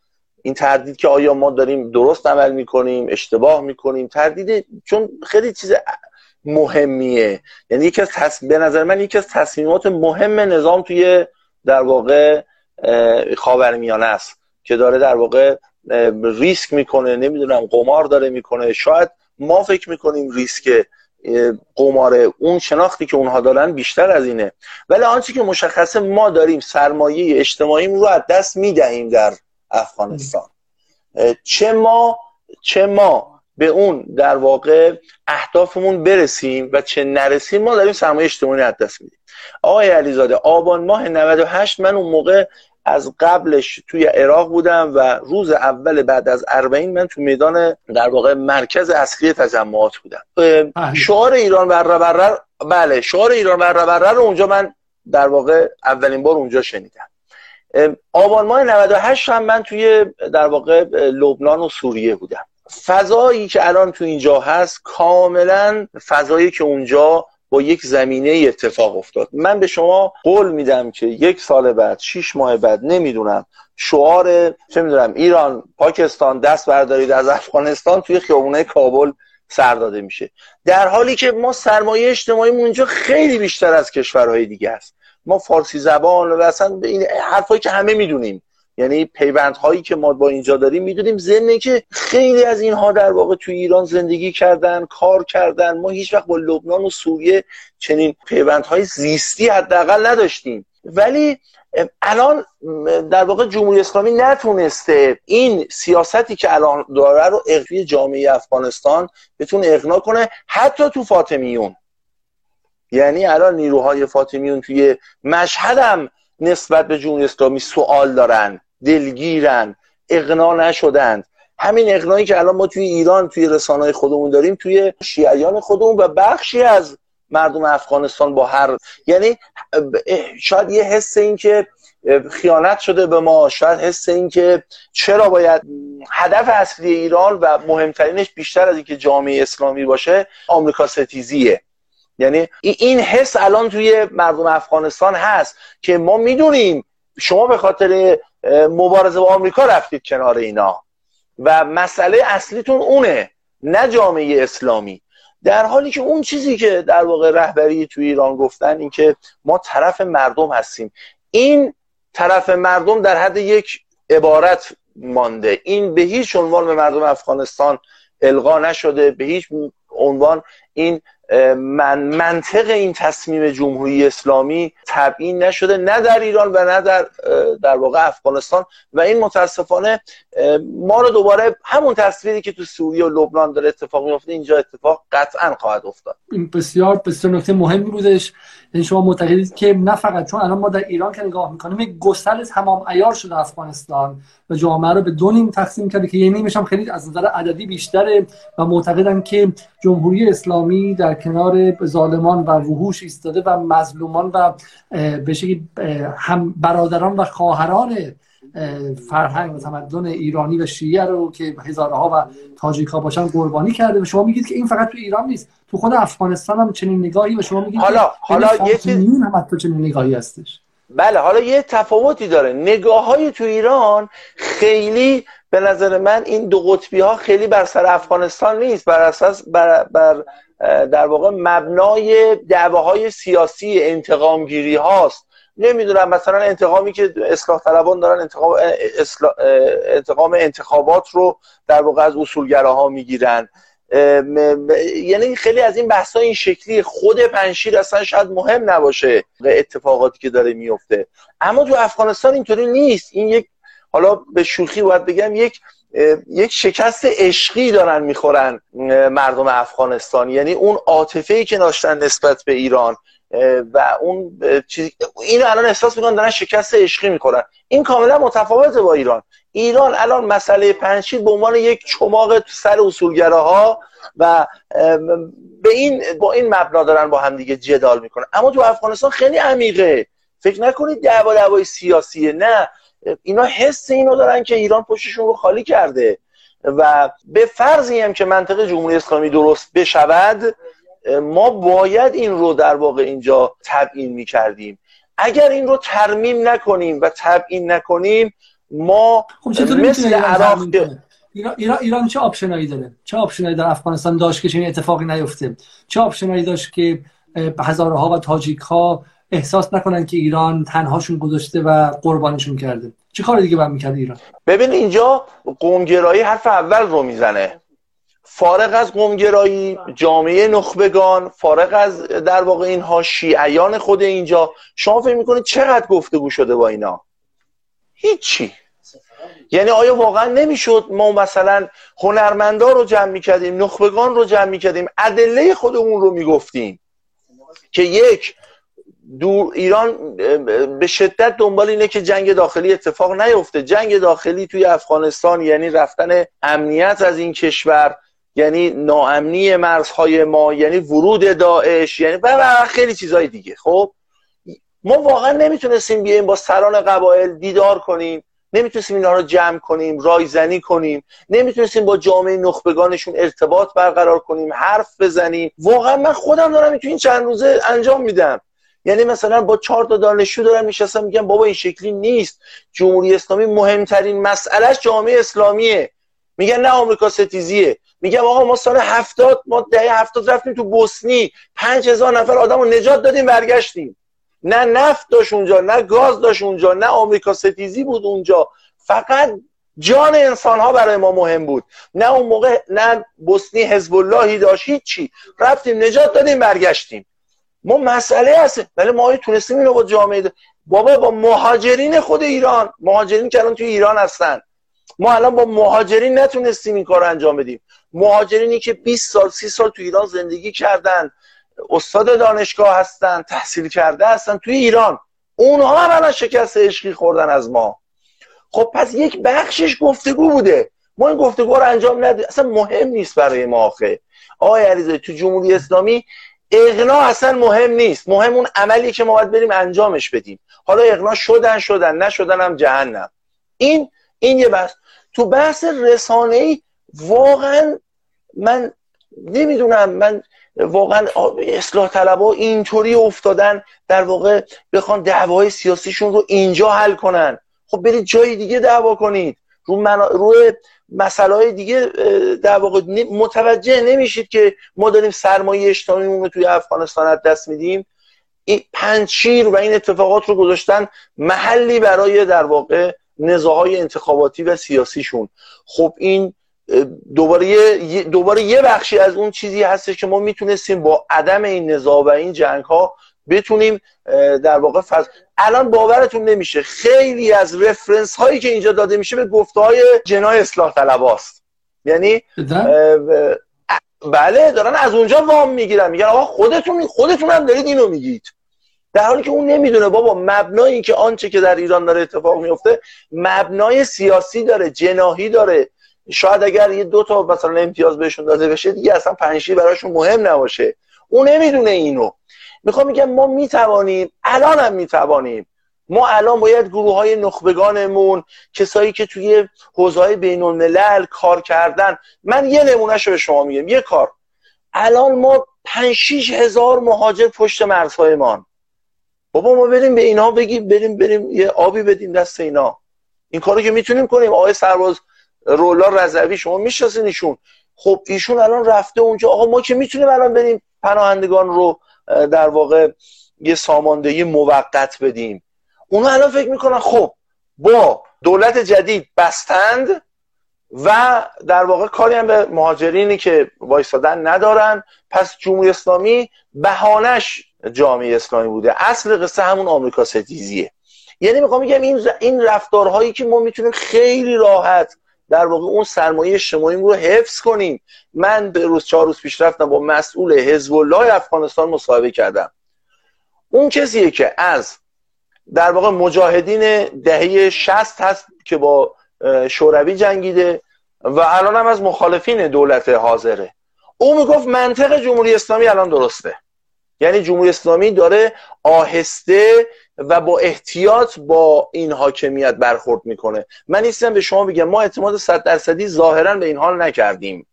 S2: این تردید که آیا ما داریم درست عمل می‌کنیم اشتباه می‌کنیم تردید چون خیلی چیز مهمیه. یعنی یکی از تص... به نظر من یکی از تصمیمات مهم نظام توی در واقع خاورمیانه است که داره در واقع ریسک می‌کنه نمی‌دونم قمار داره می‌کنه. شاید ما فکر می‌کنیم ریسک قمار اون شناختی که اونها دارن بیشتر از اینه. ولی آنچه که مشخصه ما داریم سرمایه اجتماعی رو از دست می‌دهیم در افغانستان. چه ما چه ما به اون در واقع اهدافمون برسیم و چه نرسیم ما داریم سرمایه اجتماعی از دست میدیم. آقای علیزاده آبان ماه 98 من اون موقع از قبلش توی عراق بودم و روز اول بعد از اربعین من تو میدان در واقع مرکز اصلی تجمعات بودم. شعار ایران بر بله شعار ایران بر رو اونجا من در واقع اولین بار اونجا شنیدم. آبان ماه 98 هم من توی در واقع لبنان و سوریه بودم. فضایی که الان تو اینجا هست کاملا فضایی که اونجا با یک زمینه اتفاق افتاد. من به شما قول میدم که یک سال بعد شیش ماه بعد نمی‌دونم شعار چه می‌دونم ایران پاکستان دست بردارید از افغانستان توی خیابونه کابل سر داده میشه. در حالی که ما سرمایه اجتماعی اونجا خیلی بیشتر از کشورهای دیگه است. ما فارسی زبان و اصلا این حرفایی که همه می‌دونیم. یعنی پیوندهایی که ما با اینجا داریم می‌دونیم. ضمن که خیلی از اینها در واقع توی ایران زندگی کردن کار کردن. ما هیچ وقت با لبنان و سوریه چنین پیوندهای زیستی حداقل نداشتیم. ولی الان در واقع جمهوری اسلامی نتونسته این سیاستی که الان داره رو توی جامعه افغانستان بتونه اقنا کنه. حتی تو فاطمیون. یعنی الان نیروهای فاطمیون توی مشهد هم نسبت به جمهوری اسلامی سوال دارن دلگیرن اقنا نشدند. همین اقنایی که الان ما توی ایران توی رسانه خودمون داریم توی شیعیان خودمون و بخشی از مردم افغانستان با هر یعنی شاید یه حس این که خیانت شده به ما شاید حس این که چرا باید هدف اصلی ایران و مهمترینش بیشتر از اینکه جامعه اسلامی باشه آمریکا ستیزیه. یعنی این حس الان توی مردم افغانستان هست که ما می‌دونیم شما به خاطر مبارزه با آمریکا رفتید کنار اینا. و مسئله اصلیتون اونه نه جامعه اسلامی. در حالی که اون چیزی که در واقع رهبری توی ایران گفتن این که ما طرف مردم هستیم. این طرف مردم در حد یک عبارت مانده. این به هیچ عنوان به مردم افغانستان القا نشده به هیچ عنوان این من منطق این تصمیم جمهوری اسلامی تبیین نشده نه در ایران و نه در در واقع افغانستان. و این متاسفانه ما رو دوباره همون تصویری که تو سوریه و لبنان داره اتفاق میفته اینجا اتفاق قطعا خواهد افتاد.
S1: این بسیار بسیار نکته مهمی بودش. یعنی شما معتقدید که نه فقط چون الان ما در ایران که نگاه می‌کنیم یک گسل تمام عیار شده افغانستان و جامعه رو به دو نیم تقسیم کرده که یه نیمش هم خیلی از نظر عددی بیشتره و معتقدن که جمهوری اسلامی در کنار ظالمان و وحوش ایستاده و مظلومان و به هم برادران و خواهران فرهنگ و تمدن ایرانی و شیعه رو که هزارها و تاجیک ها باشن قربانی کرده و شما میگید که این فقط تو ایران نیست. تو خود افغانستان هم چنین نگاهی و شما میگید
S2: حالا حالا یه چیز
S1: هم حتی چنین نگاهی هستش.
S2: بله حالا یه تفاوتی داره. نگاه های تو ایران خیلی به نظر من این دو قطبی ها خیلی بر سر افغانستان نیست. بر اساس بر, بر در واقع مبنای دعواهای سیاسی انتقام گیری هاست. نمی‌دونم مثلا انتقامی که اصلاح طلبان دارن انتقام, انتقام انتخابات رو در واقع از اصولگراها می‌گیرن. یعنی خیلی از این بحث این شکلی خود پنشیر اصلا شاید مهم نباشه اتفاقاتی که داره میفته اما تو افغانستان اینطوری نیست. این یک حالا به شوخی باید بگم یک یک شکست عشقی دارن می‌خورن مردم افغانستان. یعنی اون عاطفه که داشتن نسبت به ایران و اون چیز اینو الان احساس می‌کنن دارن شکست عشقی می‌کنن این کاملا متفاوته با ایران. ایران الان مسئله پنجشیر به عنوان یک چماق تو سر اصولگراها و به این با این مبنا دارن با هم دیگه جدال می‌کنن. اما تو افغانستان خیلی عمیقه. فکر نکنید دعوا دعوای سیاسیه نه. اینا حس اینو دارن که ایران پشتشون رو خالی کرده و به فرضی هم که منطقه جمهوری اسلامی درست بشود ما باید این رو در واقع اینجا تبیین می‌کردیم. اگر این رو ترمیم نکنیم و تبیین نکنیم ما خب مثل عراق
S1: ایران, ایران, ایران چه آپشنایی داره؟ چه آپشنایی در افغانستان داشت که چنین اتفاقی نیفته؟ چه آپشنایی داشت که هزارها و تاجیک ها احساس نکنن که ایران تنهاشون گذاشته و قربانشون کرده. چه کار دیگه باید می‌کرد ایران؟
S2: ببین اینجا قومگرایی حرف اول رو می‌زنه. فارغ از قومگرایی جامعه نخبگان فارغ از در واقع اینها شیعیان خود اینجا شما فکر می‌کنید چقدر گفتگو شده با اینا؟ هیچی. یعنی آیا واقعا نمی‌شد ما مثلا هنرمندا رو جمع می‌کردیم نخبگان رو جمع می‌کردیم ادله خودمون رو می‌گفتیم که یک دور ایران به شدت دنبال اینه که جنگ داخلی اتفاق نیفته. جنگ داخلی توی افغانستان یعنی رفتن امنیت از این کشور یعنی ناامنی مرزهای ما یعنی ورود داعش یعنی و خیلی چیزهای دیگه. خب ما واقعا نمی‌تونستیم بیایم با سران قبایل دیدار کنیم نمی‌تونستیم اینا رو جمع کنیم رایزنی کنیم نمی‌تونستیم با جامعه نخبگانشون ارتباط برقرار کنیم حرف بزنیم. واقعا من خودم دارم تو این چند روزه انجام میدم. یعنی مثلا با چهار تا دانشجو دارم میشستم میگم بابا این شکلی نیست. جمهوری اسلامی مهمترین مسئلهش جامعه اسلامیه. میگن نه آمریکا ستیزیه. میگم آقا ما سال هفتاد ما دهه هفتاد رفتیم تو بوسنی. پنج هزار نفر آدم رو نجات دادیم برگشتیم. نه نفت داشت اونجا نه گاز داشت اونجا نه آمریکا ستیزی بود اونجا. فقط جان انسان ها برای ما مهم بود. نه اون موقع نه بوسنی حزب اللهی داشت هیچی. رفتیم نجات دادیم برگشتیم. ما مسئله هست ولی ما تونستیم اینو با جامعه بابا با مهاجرین خود ایران. مهاجرین که الان توی ایران هستن. ما الان با مهاجرین نتونستیم این کار انجام بدیم. مهاجرینی که 20 سال 30 سال تو ایران زندگی کردن استاد دانشگاه هستن تحصیل کرده هستن توی ایران. اونها هم الان شکست عشقی خوردن از ما. خب پس یک بخشش گفتگو بوده. ما این گفتگو رو انجام ندیم اصلا مهم نیست برای ما آخه. آقای علیزاده تو جمهوری اسلامی اغنا اصلا مهم نیست. مهم اون عملی که ما باید بریم انجامش بدیم. حالا اغنا شدن شدن نشدن هم جهنم. این این یه بحث. تو بحث رسانه ای واقعا من نمی‌دونم. من واقعا اصلاح طلبا اینطوری افتادن در واقع بخوان دعوای سیاسیشون رو اینجا حل کنن. خب برید جای دیگه دعوا کنید. رو منا... روی مسئله های دیگه در واقع متوجه نمیشید که ما داریم سرمایه اجتماعیمون رو توی افغانستان از دست میدیم. این پنچیر و این اتفاقات رو گذاشتن محلی برای در واقع نزاهای انتخاباتی و سیاسیشون. خب این دوباره یه, دوباره یه بخشی از اون چیزی هستش که ما می‌تونستیم با عدم این نزاع و این جنگ ها بتونیم در واقع فض... الان باورتون نمیشه. خیلی از رفرنس هایی که اینجا داده میشه به گفته های جنای اصلاح طلب یعنی بله. دارن از اونجا وام می‌گیرن. میگن آقا خودتون خودتون هم دارید اینو میگید. در حالی که اون نمی‌دونه بابا مبنای که آنچه که در ایران داره اتفاق میفته مبنای سیاسی داره جناهی داره. شاید اگر یه دو تا مثلا امتیاز بهشون داده بشه دیگه اصلا پنجشیر براشون مهم نباشه. اون نمی‌دونه اینو. می‌خوام میگم ما می‌توانیم الان هم می‌توانیم. ما الان باید گروه های نخبگانمون کسایی که توی حوزه های بین الملل کار کردن من یه نمونهشو به شما میگم یه کار. الان ما 5 هزار مهاجر پشت مرزهایمان. بابا ما بریم به اینا بگیم بریم بریم یه آبی بدیم دست اینا. این کارو که می‌تونیم کنیم. آقای سرباز رولا رضوی شما میشناسینشون خب ایشون الان رفته اونجا. آقا ما که می‌تونیم الان بریم پناهندگان رو در واقع یه ساماندهی موقت بدیم. اونا الان فکر می‌کنن خب با دولت جدید بستند و در واقع کاری هم به مهاجرینی که وایستادن ندارن پس جمهوری اسلامی بهانش جامعه اسلامی بوده. اصل قصه همون آمریکا ستیزیه. یعنی می‌خوام میگم این این رفتارهایی که ما می‌تونیم خیلی راحت در واقع اون سرمایه اجتماعی رو حفظ کنیم. من به روز چهار روز پیش رفتم با مسئول حزب الله افغانستان مصاحبه کردم. اون کسیه که از در واقع مجاهدین دهه 60 هست که با شوروی جنگیده و الان هم از مخالفین دولت حاضره. او می‌گفت منطق جمهوری اسلامی الان درسته. یعنی جمهوری اسلامی داره آهسته و با احتیاط با این حاکمیت برخورد می‌کنه. من نیستم به شما بگم ما اعتماد صد درصدی ظاهرا به این حال نکردیم.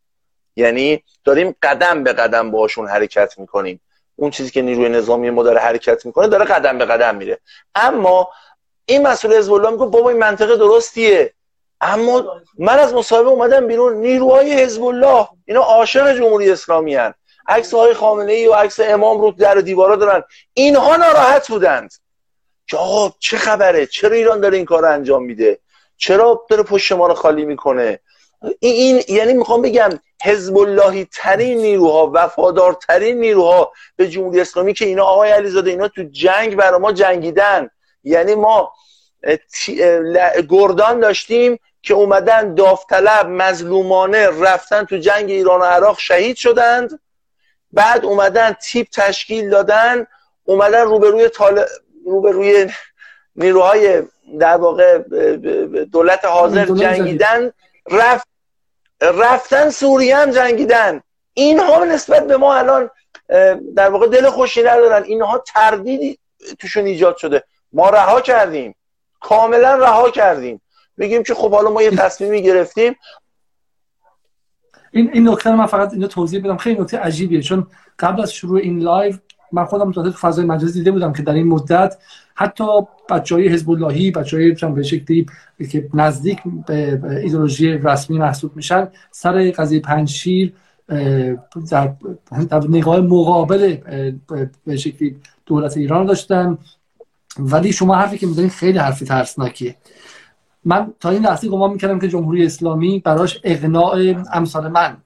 S2: یعنی داریم قدم به قدم باشون حرکت می‌کنیم. اون چیزی که نیروی نظامی ما داره حرکت می‌کنه داره قدم به قدم میره. اما این مسئول حزب الله میگه بابا این منطقه درستیه. اما من از مصاحبه اومدم بیرون نیروهای حزب الله اینا عاشق جمهوری اسلامی هن. عکس های خامنه ای و عکس امام رو در دیوارا دارن. اینها ناراحت بودند. که آقا چه خبره؟ چرا ایران داره این کار انجام میده؟ چرا داره پشت ما رو خالی می‌کنه؟ این, یعنی می‌خوام بگم حزب اللهی ترین نیروها وفادارترین نیروها به جمهوری اسلامی که اینا آقای علیزاده اینا تو جنگ برای ما جنگیدن. یعنی ما گردان داشتیم که اومدن داوطلب مظلومانه رفتن تو جنگ ایران و عراق شهید شدند. بعد اومدن تیپ تشکیل دادن اومدن روبروی طال... روبروی نیروهای در واقع دولت حاضر جنگیدن رفت رفتن سوریه هم جنگیدن. اینها نسبت به ما الان در واقع دل خوشی ندارن. اینها تردیدی توشون ایجاد شده. ما رها کردیم. کاملا رها کردیم. بگیم که خب حالا ما یه تصمیمی گرفتیم.
S1: این این نکته من فقط اینو توضیح بدم. خیلی نکته عجیبیه. چون قبل از شروع این live من خودم تو فضای مجازی دیده بودم که در این مدت حتی بچه های حزب اللهی بچه های به شکلی که نزدیک به ایدئولوژی رسمی محسوب میشن سر قضیه پنجشیر در, در نگاه مقابل به شکلی دولت ایران داشتن. ولی شما حرفی که می‌زنید خیلی حرفی ترسناکیه. من تا این لحظه گمان می‌کردم که جمهوری اسلامی براش اقناع امثال من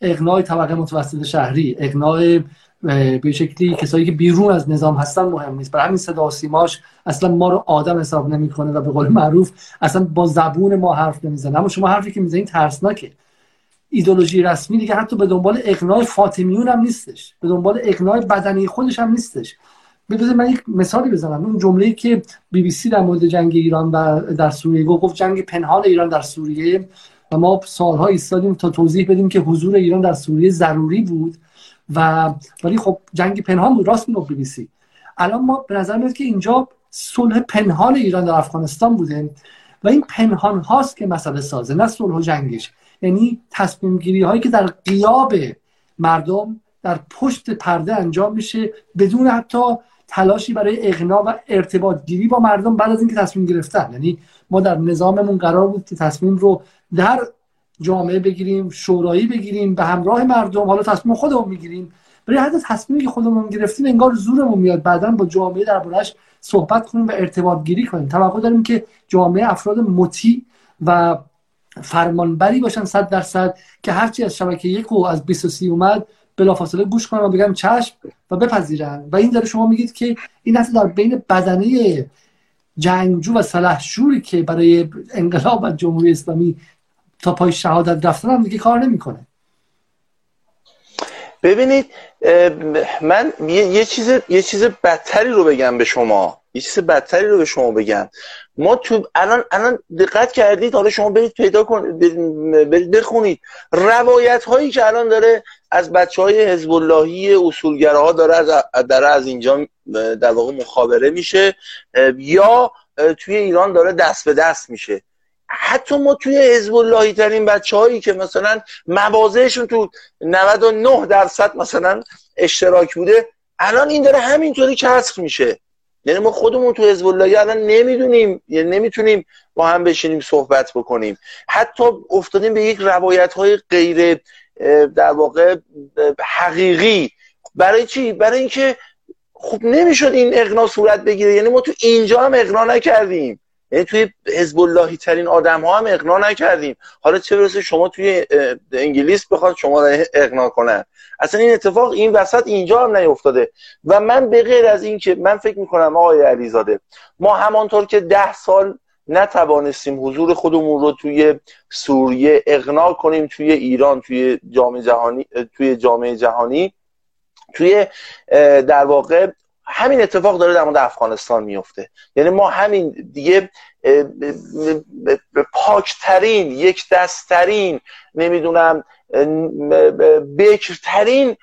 S1: اقناع طبقه متوسط شهری اقناع به شکلی کسایی که بیرون از نظام هستن مهم نیست. برای همین صدا سیماش اصلا ما رو آدم حساب نمی‌کنه و به قول معروف اصلا با زبون ما حرف نمی‌زنه. اما شما حرفی که می‌زنید ترسناکه. ایدولوژی رسمی دیگه حتی به دنبال اقناع فاطمیون هم نیستش. به دنبال اقناع بدنی خودش هم نیستش. بذارید من یک مثالی بزنم. اون جمله‌ای که بی بی سی در مورد جنگ ایران و در سوریه گفت جنگ پنهان ایران در سوریه. و ما سالها ایستادیم تا توضیح بدیم که حضور ایران در سوریه ضروری بود. و ولی خب جنگ پنهان بود راست می‌گفت بی بی سی. الان ما به نظر میاد که اینجا صلح پنهان ایران در افغانستان بوده و این پنهان هاست که مسئله سازه نه صلح و جنگش. یعنی تصمیم گیری هایی که در قیاب مردم در پشت پرده انجام میشه بدون حتی تلاشی برای اغنا و ارتباط گیری با مردم بعد از اینکه تصمیم گرفتن. یعنی ما در نظاممون قرار بود که تصمیم رو در جامعه بگیریم شورایی بگیریم به همراه مردم حالا تصمیم خودمون می‌گیریم. برای حتی تصمیمی که خودمون گرفتیم انگار زورمون میاد. بعدا با جامعه دربارش صحبت کنیم و ارتباط گیری کنیم. توقع داریم که جامعه افراد مطیع و فرمانبری باشن صد درصد که هرچی از شبکه یک و از 23 اومد بلافاصله گوش کنن و بگن چشم و بپذیرن. و این داره شما میگید که این حتی در بین بدنه جنگجو و سلحشوری که برای انقلاب و جمهوری اسلامی تا پای شهادت رفتن هم دیگه کار نمی‌کنه.
S2: ببینید من یه چیز یه چیز بدتری رو بگم به شما. یه چیز بدتری رو به شما بگم. ما تو الان الان دقت کردید حالا شما برید پیدا کنید برید بخونید. روایت هایی که الان داره از بچه های حزب اللهی اصولگراها داره از داره از اینجا در واقع مخابره میشه یا توی ایران داره دست به دست میشه. حتی ما توی حزب اللهی ترین بچه هایی که مثلا موازهشون تو 99 درصد مثلا اشتراک بوده الان این داره همینطوری کسر میشه. یعنی ما خودمون تو حزب الله الان نمی‌دونیم یعنی نمی‌تونیم با هم بشینیم صحبت بکنیم. حتی افتادیم به یک روایت های غیر در واقع حقیقی. برای چی؟ برای اینکه خب نمی‌شد این اقنا صورت بگیره. یعنی ما تو اینجا هم اقنا نکردیم. یعنی توی حزب اللهی ترین آدم ها هم اقنا نکردیم. حالا چه برسه شما توی انگلیس بخواد شما را اقنا کنن. اصلا این اتفاق این وسط اینجا هم نیفتاده. و من به غیر از این که من فکر می‌کنم آقای علیزاده ما همانطور که ده سال نتوانستیم حضور خودمون رو توی سوریه اقنا کنیم توی ایران توی جامعه جهانی توی جامعه جهانی توی در واقع همین اتفاق داره در مورد افغانستان میفته. یعنی ما همین دیگه پاکترین یک دستترین نمی‌دونم بکرترین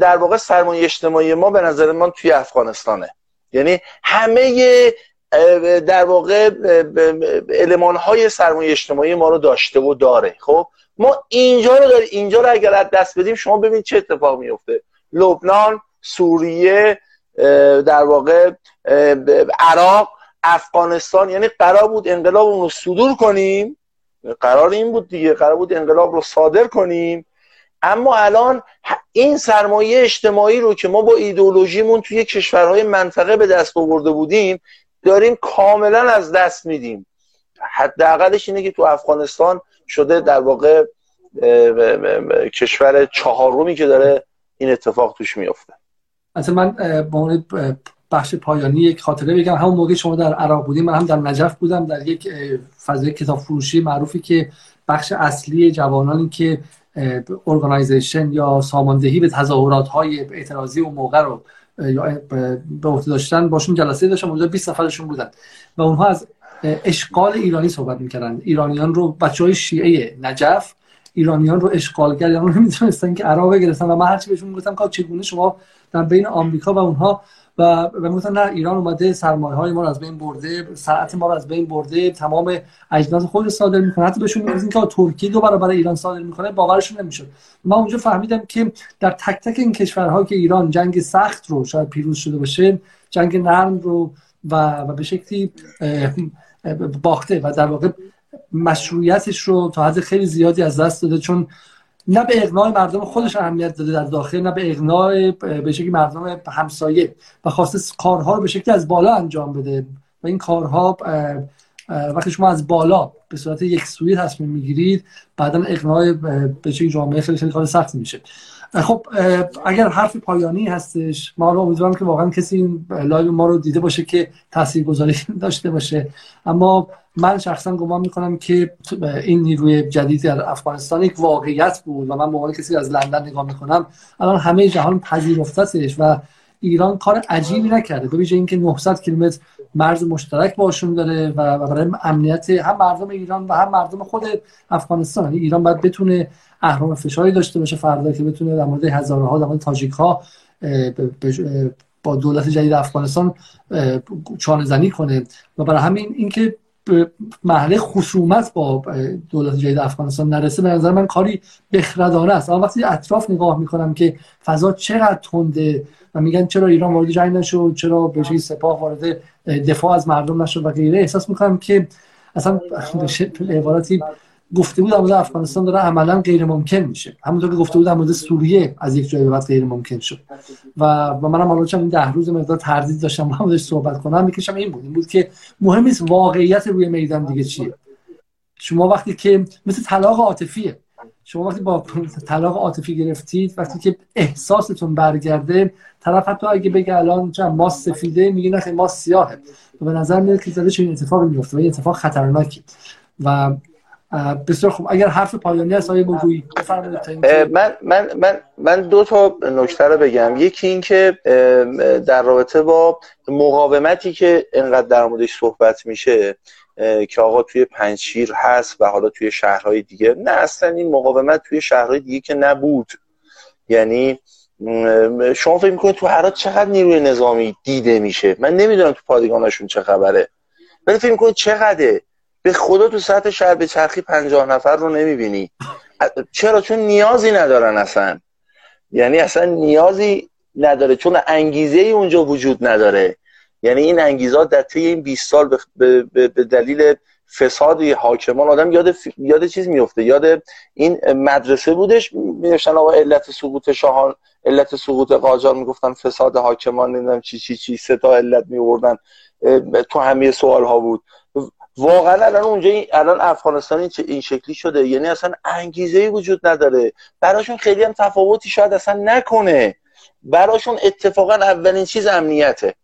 S2: در واقع سرمایه اجتماعی ما به نظر من توی افغانستانه. یعنی همه در واقع علمان های سرمایه اجتماعی ما رو داشته و داره. خب؟ ما اینجا رو داریم اینجا رو اگر دست بدیم شما ببینید چه اتفاق میفته لبنان سوریه در واقع عراق افغانستان یعنی قرار بود انقلاب رو صدور کنیم. قرار این بود دیگه قرار بود انقلاب رو صادر کنیم. اما الان این سرمایه اجتماعی رو که ما با ایدولوژیمون توی کشورهای منطقه به دست آورده بودیم داریم کاملا از دست میدیم. حداقلش اینه که تو افغانستان شده در واقع کشور چهارمی که داره این اتفاق توش میفته
S1: مثلا من با بخش پایانی یک خاطره بگم. همون موقع شما در عراق بودیم من هم در نجف بودم در یک فضای کتاب فروشی معروفی که بخش اصلی جوانانی که ارگانایزیشن یا ساماندهی به تظاهرات های اعتراضی و موقع رو یا به عهده داشتن باشون جلسه داشتم. اونجا 20 نفرشون بودن. و اونها از اشغال ایرانی صحبت می‌کردن. ایرانیان رو بچه های شیعه نجف ایرانیان رو اشغالگران رو نمی‌دونستن که عراق گرفتن و من هرچی بهشون گفتم که چگونه شما در بین آمریکا و اونها و گفتن نه ایران اومده سرمایه های ما رو از بین برده صنعت ما رو از بین برده تمام اجناس خود صادر می‌کنه. حتی بهشون می‌گفتن که ترکیه دو برابر ایران صادر می‌کنه باورشون نمی‌شد. ما اونجا فهمیدم که در تک تک این کشورها که ایران جنگ سخت رو شاید پیروز شده باشه جنگ نرم رو و, و به شکلی باخته و در واقع مشروعیتش رو تا حد خیلی زیادی از دست داده چون نه به اقناع مردم خودش اهمیت داده در داخل نه به اقناع به شکلی مردم همسایه. و خواسته کارها رو به شکلی از بالا انجام بده. و این کارها وقتی شما از بالا به صورت یک سویه تصمیم می‌گیرید بعدا اقناع به شکلی جامعه خیلی خیلی کار سخت میشه. خب اگر حرف پایانی هستش ما رو امیدوارم که واقعا کسی این لایو ما رو دیده باشه که تاثیرگذاری داشته باشه. اما من شخصا گمان می‌کنم که این نیروی جدید در افغانستان یک واقعیت بود و من به کسی از لندن نگاه می‌کنم الان همه جهان پذیرفتتش و ایران کار عجیبی نکرده. به ویژه اینکه 900 کیلومتر مرز مشترک باشون داره و برای امنیت هم مردم ایران و هم مردم خود افغانستان. یعنی ایران باید بتونه اهرام فشاری داشته باشه فردا که بتونه در مورد هزاره ها در مورد تاجیک ها با دولت جدید افغانستان چانه زنی کنه. و برای همین اینکه محله خصومت با دولت جدید افغانستان نرسه به نظر من کاری بخردانه است. اما وقتی اطراف نگاه می‌کنم که فضا چقدر تنده و میگن چرا ایران وارد جنگ نشد چرا به سپاه وارد دفاع از مردم نشد و غیره احساس می‌کنم که اصلا به عبارتی گفته بود در افغانستان داره عملا غیر ممکن میشه. همونطور که گفته بود در سوریه از یک جایی بعد غیر ممکن شد. و و منم حالا این ده روز مقدار تردید داشتم با همونش صحبت کنم. می‌کشم این بود. این بود که مهم نیست واقعیت روی میدان دیگه چیه. شما وقتی که مثل طلاق عاطفیه. شما وقتی با طلاق عاطفی گرفتید وقتی که احساستون برگرده طرف حتی اگه بگه الان چه ما سفیده میگه نه ما سیاهه. و به نظر میاد که زده چنین اتفاقی میفته و این اتفاق خطرناکی. و بسیار خوب. اگر حرف پایانی هست آقای بگویی؟
S2: من من من من دو تا نکته رو بگم. یکی این که در رابطه با مقاومتی که انقدر در موردش صحبت میشه که آقا توی پنجشیر هست و حالا توی شهرهای دیگه. نه اصلا این مقاومت توی شهرهای دیگه که نبود. یعنی شما فکر می‌کنید تو هرات چقدر نیروی نظامی دیده میشه؟ من نمی‌دونم تو پادگانشون چه خبره. ولی فکر می‌کنید چقدره؟ به خدا تو سطح شهر به چرخی پنجاه نفر رو نمی‌بینی. چرا؟ چون نیازی ندارن اصلا. یعنی اصلا نیازی نداره. چون انگیزه ای اونجا وجود نداره. یعنی این انگیزات در طی این 20 سال به, به دلیل فساد حاکمان آدم یاد یاد چیز میفته یاد این مدرسه بودش. می‌نوشتن آقا علت سقوط شاهان علت سقوط قاجار. می‌گفتن فساد حاکمان نمی‌دونم چی چی چی سه تا علت میوردن. تو همه سوال ها بود. واقعا الان اونجا الان افغانستان این شکلی شده. یعنی اصلا انگیزه ای وجود نداره. براشون خیلی هم تفاوتی شاید اصلا نکنه. براشون اتفاقا اولین چیز امنیته.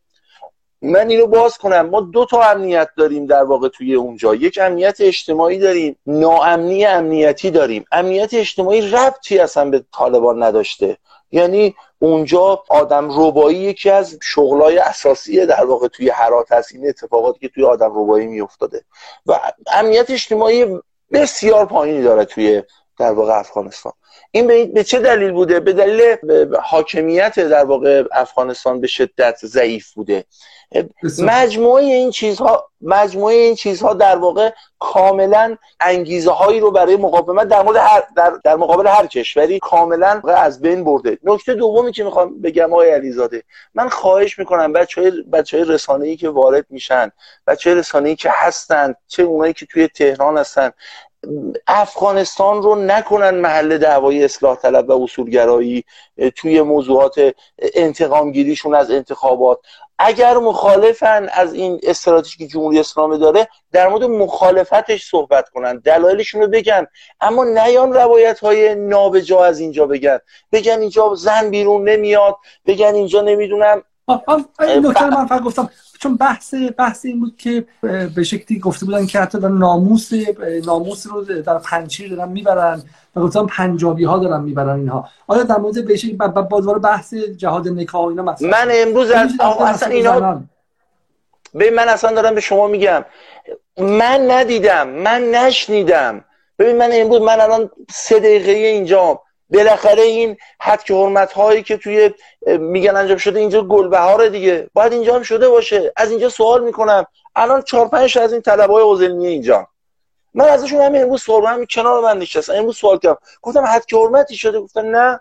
S2: من اینو باز کنم. ما دو تا امنیت داریم در واقع توی اونجا. یک امنیت اجتماعی داریم. ناامنی امنیتی داریم. امنیت اجتماعی ربطی اصلا به طالبان نداشته. یعنی اونجا آدم روبایی یکی از شغلای اساسی در واقع توی حرات هست. این اتفاقاتی که توی آدم روبایی میافتاده. و امنیت اجتماعی بسیار پایینی داره توی در واقع افغانستان. این به چه دلیل بوده؟ به دلیل حاکمیت در واقع افغانستان به شدت ضعیف بوده. مجموعه این چیزها مجموعه این چیزها در واقع کاملا انگیزه هایی رو برای مقاومت در مورد هر در, در مقابل هر کشوری کاملا از بین برده. نکته دومی که می‌خوام بگم آقای علیزاده من خواهش می‌کنم بچه های, بچه های رسانه ای که وارد میشن بچه های رسانه ای که هستن چه اونایی که توی تهران هستن افغانستان رو نکنن محل دعوای اصلاح طلب و اصولگرایی توی موضوعات انتقام گیریشون از انتخابات. اگر مخالفن از این استراتژی که جمهوری اسلامی داره در مورد مخالفتش صحبت کنن دلایلشون رو بگن. اما نیان روایت های نابجا از اینجا بگن. بگن اینجا زن بیرون نمیاد بگن اینجا نمی‌دونم
S1: این نکته من فقط گفتم چون بحث بحث این بود که به شکلی گفته بودن که حتی در ناموس ناموس رو در پنچیر دارن می‌برن و گفتم پنجابی ها دارن می‌برن اینها. آیا در مورد به شکلی بازوار بحث جهاد نکاح اینا مثلا
S2: من امروز از اصلا اینا به من اصلا دارم به شما میگم. من ندیدم من نشنیدم. ببین من امروز من الان سه دقیقه اینجا بالاخره این حد که حرمت هایی که توی میگن انجام شده اینجا گلبهار دیگه. باید اینجا هم شده باشه. از اینجا سوال می‌کنم. الان چهار پنج از این طلبه های اوزلمی اینجا. من ازشون همین امروز سوال همین کنار من نشستم امروز سوال کردم. گفتم حد که حرمتی شده؟ گفتن نه.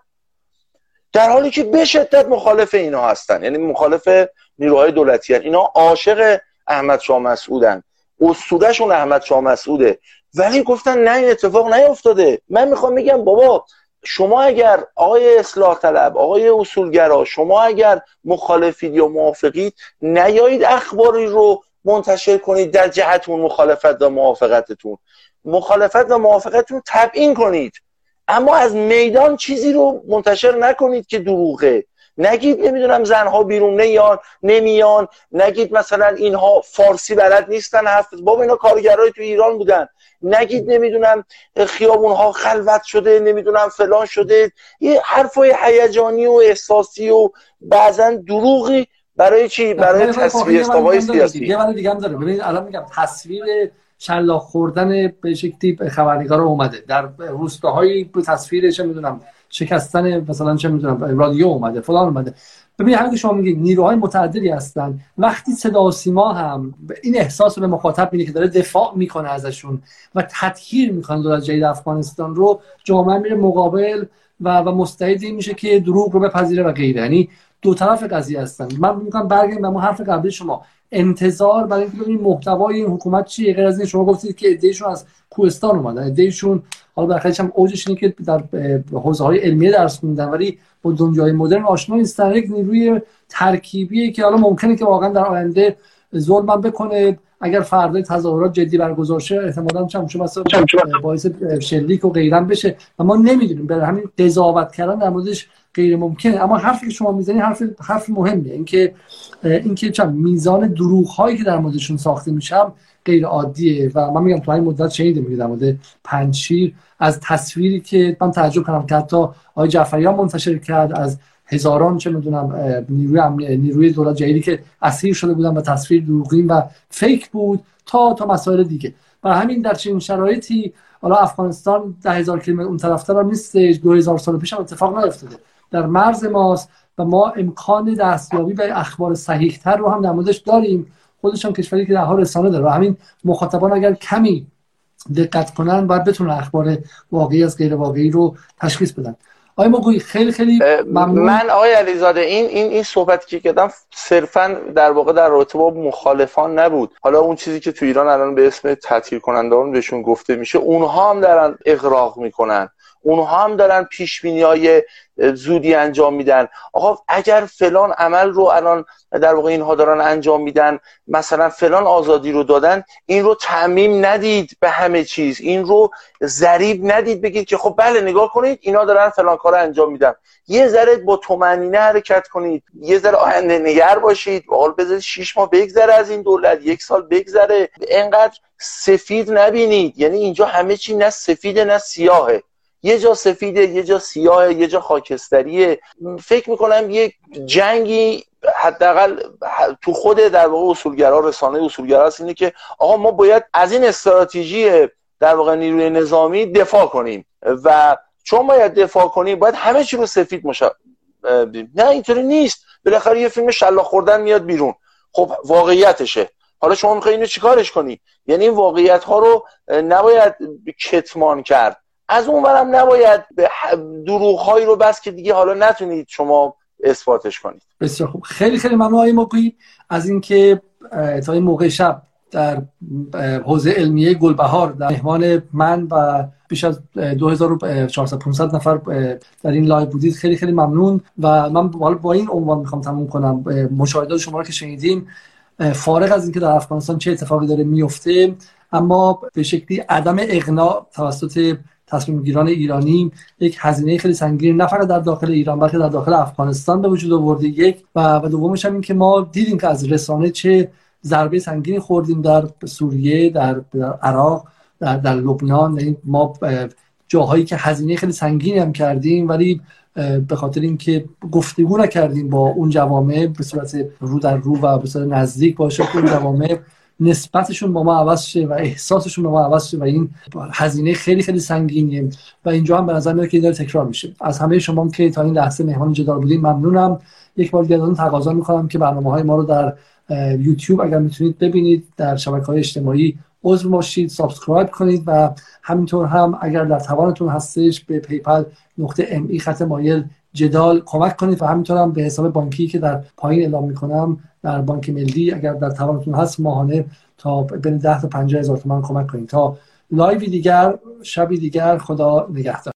S2: در حالی که به شدت مخالف اینا هستن. یعنی مخالف نیروهای دولتی هن. اینا عاشق احمد شاه مسعودن. اسطورهشون احمد شاه مسعوده. ولی گفتن نه این اتفاق نیفتاده. من می‌خوام بگم بابا شما اگر آقای اصلاح طلب آقای اصولگرا شما اگر مخالفید یا موافقید نیایید اخباری رو منتشر کنید در جهتون مخالفت و موافقتتون. مخالفت و موافقتتون تبیین کنید. اما از میدان چیزی رو منتشر نکنید که دروغه. نگید نمی‌دونم زنها بیرون نیان نمیان. نگید مثلا اینها فارسی بلد نیستن حرف بابا اینا کارگرای تو ایران بودن. نگید نمی‌دونم خیابون ها خلوت شده نمی‌دونم فلان شده. یه حرفای هیجانی و احساسی و بعضا دروغی برای چی؟ برای تصویر استوای سیاسی.
S1: یه دیگه هم داره ببینید الان میگم تصویر شلاق خوردن به شکلی خبرنگار اومده. در روستاهایی تصویرش می‌دونم شکستن مثلا چه می‌دونم رادیو اومده فلان اومده. ببین همین که شما میگید نیروهای متعددی هستن وقتی صدا و سیما هم این احساس رو به مخاطب میده که داره دفاع می‌کنه ازشون و تطهیر می‌کنه دولت جدید افغانستان رو. جامعه میره مقابل و و مستعد میشه که دروغ رو بپذیره و غیره. یعنی دو طرف قضیه هستن. من میگم برگردیم به حرف قبلی شما. انتظار برای اینکه ببینیم محتوای این حکومت چیه؟ غیر از این شما گفتید که ایدهشون از کوهستان اومدن. ایدهشون حالا بخاطرش هم اوجش اینه که در حوزه های علمیه درس خوندن ولی با دنیای مدرن آشنا نیستن. یک نیروی ترکیبیه که حالا ممکنه که واقعا در آینده ظلم بکنه. اگر فردا تظاهرات جدی برگزار شه احتمالاً چم باعث شلیک و غیرم بشه. و ما نمی‌دونیم. برای همین قضاوت کردن در موردش غیر ممکنه. اما حرفی که شما می‌زنید حرف حرف مهمیه. اینکه اینکه چم میزان دروغ هایی که در موردشون ساخته میشم غیر عادیه و من میگم تو این مدت شنیدیم میگه در مورد پنچیر از تصویری که من تعجب کردم که حتی آقای جعفریان منتشر کرد از هزاران چه می‌دونم نیروی نیروی دولت جدیدی که اسیر شده بودن و تصویر دروغین و فیک بود تا تا مسائل دیگه. و همین در چنین شرایطی حالا افغانستان ده هزار کیلومتر اون طرفتر هم نیست دو هزار سال پیش هم اتفاق نیفتاده. در مرز ماست و ما امکان دستیابی به اخبار صحیح تر رو هم در موردش داریم. خودش هم کشوری که در حال رسانه داره. و همین مخاطبان اگر کمی دقت کنن باید بتونن اخبار واقعی از غیر واقعی رو تشخیص بدن. آقای مگوی خیلی خیلی ممنون.
S2: من آقای علیزاده این این این صحبتی که کردم صرفا در واقع در رابطه با مخالفان نبود. حالا اون چیزی که تو ایران الان به اسم تعطیل کنندگان بهشون گفته میشه اونها هم دارن اغراق می‌کنن. اونها هم دارن پیش های زودی انجام میدن. آقا اگر فلان عمل رو الان در واقع اینها دارن انجام میدن مثلا فلان آزادی رو دادن این رو تعمیم ندید به همه چیز. این رو ذریب ندید بگید که خب بله نگاه کنید اینا دارن فلان کار انجام میدن. یه ذره با تومنینه حرکت کنید. یه ذره آینده نگر باشید. حال بذارید شیش ماه بگذره از این دولت یک سال بگذره. انقدر سفید نبینید. یعنی اینجا همه چی نه سفید نه سیاهه. یه جا سفیده یه جا سیاه یه جا خاکستریه. فکر می‌کنم یه جنگی حداقل تو خود در واقع اصولگرا رسانه اصولگرا هست اینه که آقا ما باید از این استراتژی در واقع نیروی نظامی دفاع کنیم و چون باید دفاع کنیم باید همه چی رو سفید مشا... نه اینطوری نیست. بالاخره یه فیلم شلاق خوردن میاد بیرون. خب واقعیتشه. حالا شما می‌خوای اینو چیکارش کنی؟ یعنی این واقعیت ها رو نباید کتمان کرد. از اون ورم نباید یه دروغ هایی رو بست که دیگه حالا نتونید شما اثباتش کنید.
S1: بسیار خوب. خیلی خیلی ممنون آقای موگویی از اینکه تا این موقع شب در حوزه علمیه گلبهار در مهمان من و بیش از 2400 نفر در این live بودید. خیلی خیلی ممنون. و من با این عنوان می‌خوام تموم کنم. مشاهدات شما رو که شنیدیم فارغ از اینکه در افغانستان چه اتفاقی داره میفته اما به شکلی عدم اقناع توسط تصمیم گیران ایرانی یک هزینه خیلی سنگین نه فقط در داخل ایران بلکه در داخل افغانستان به وجود آورده. یک و دومش هم این که ما دیدیم که از رسانه چه ضربه سنگینی خوردیم در سوریه در, در عراق در, در لبنان. یعنی ما جاهایی که هزینه خیلی سنگینی هم کردیم ولی به خاطر اینکه گفتگو نکردیم با اون جوامع به صورت رو در رو و به صورت نزدیک باشه اون جوامع نسبتشون با ما عوض شه و احساسشون با ما عوض شه و این هزینه خیلی خیلی سنگینیه و اینجا هم به نظر میاد که داره تکرار میشه. از همه شما که تا این لحظه مهمان جدال بودین ممنونم. یک بار دیگه تقاضا می‌کنم که برنامه های ما رو در یوتیوب اگر می‌تونید ببینید در شبکه های اجتماعی عضو باشید subscribe کنید و همینطور هم اگر در توانتون هستش به PayPal نقطه me خط مایل جدال کمک کنید و همینطور هم به حساب بانکی که در پایین اعلام می‌کنم در بانک ملی اگر در توانتون هست ماهانه تا بین 10 تا 50 هزار تومان کمک کنید. تا لایوی دیگر شبی دیگر خدا نگهدار.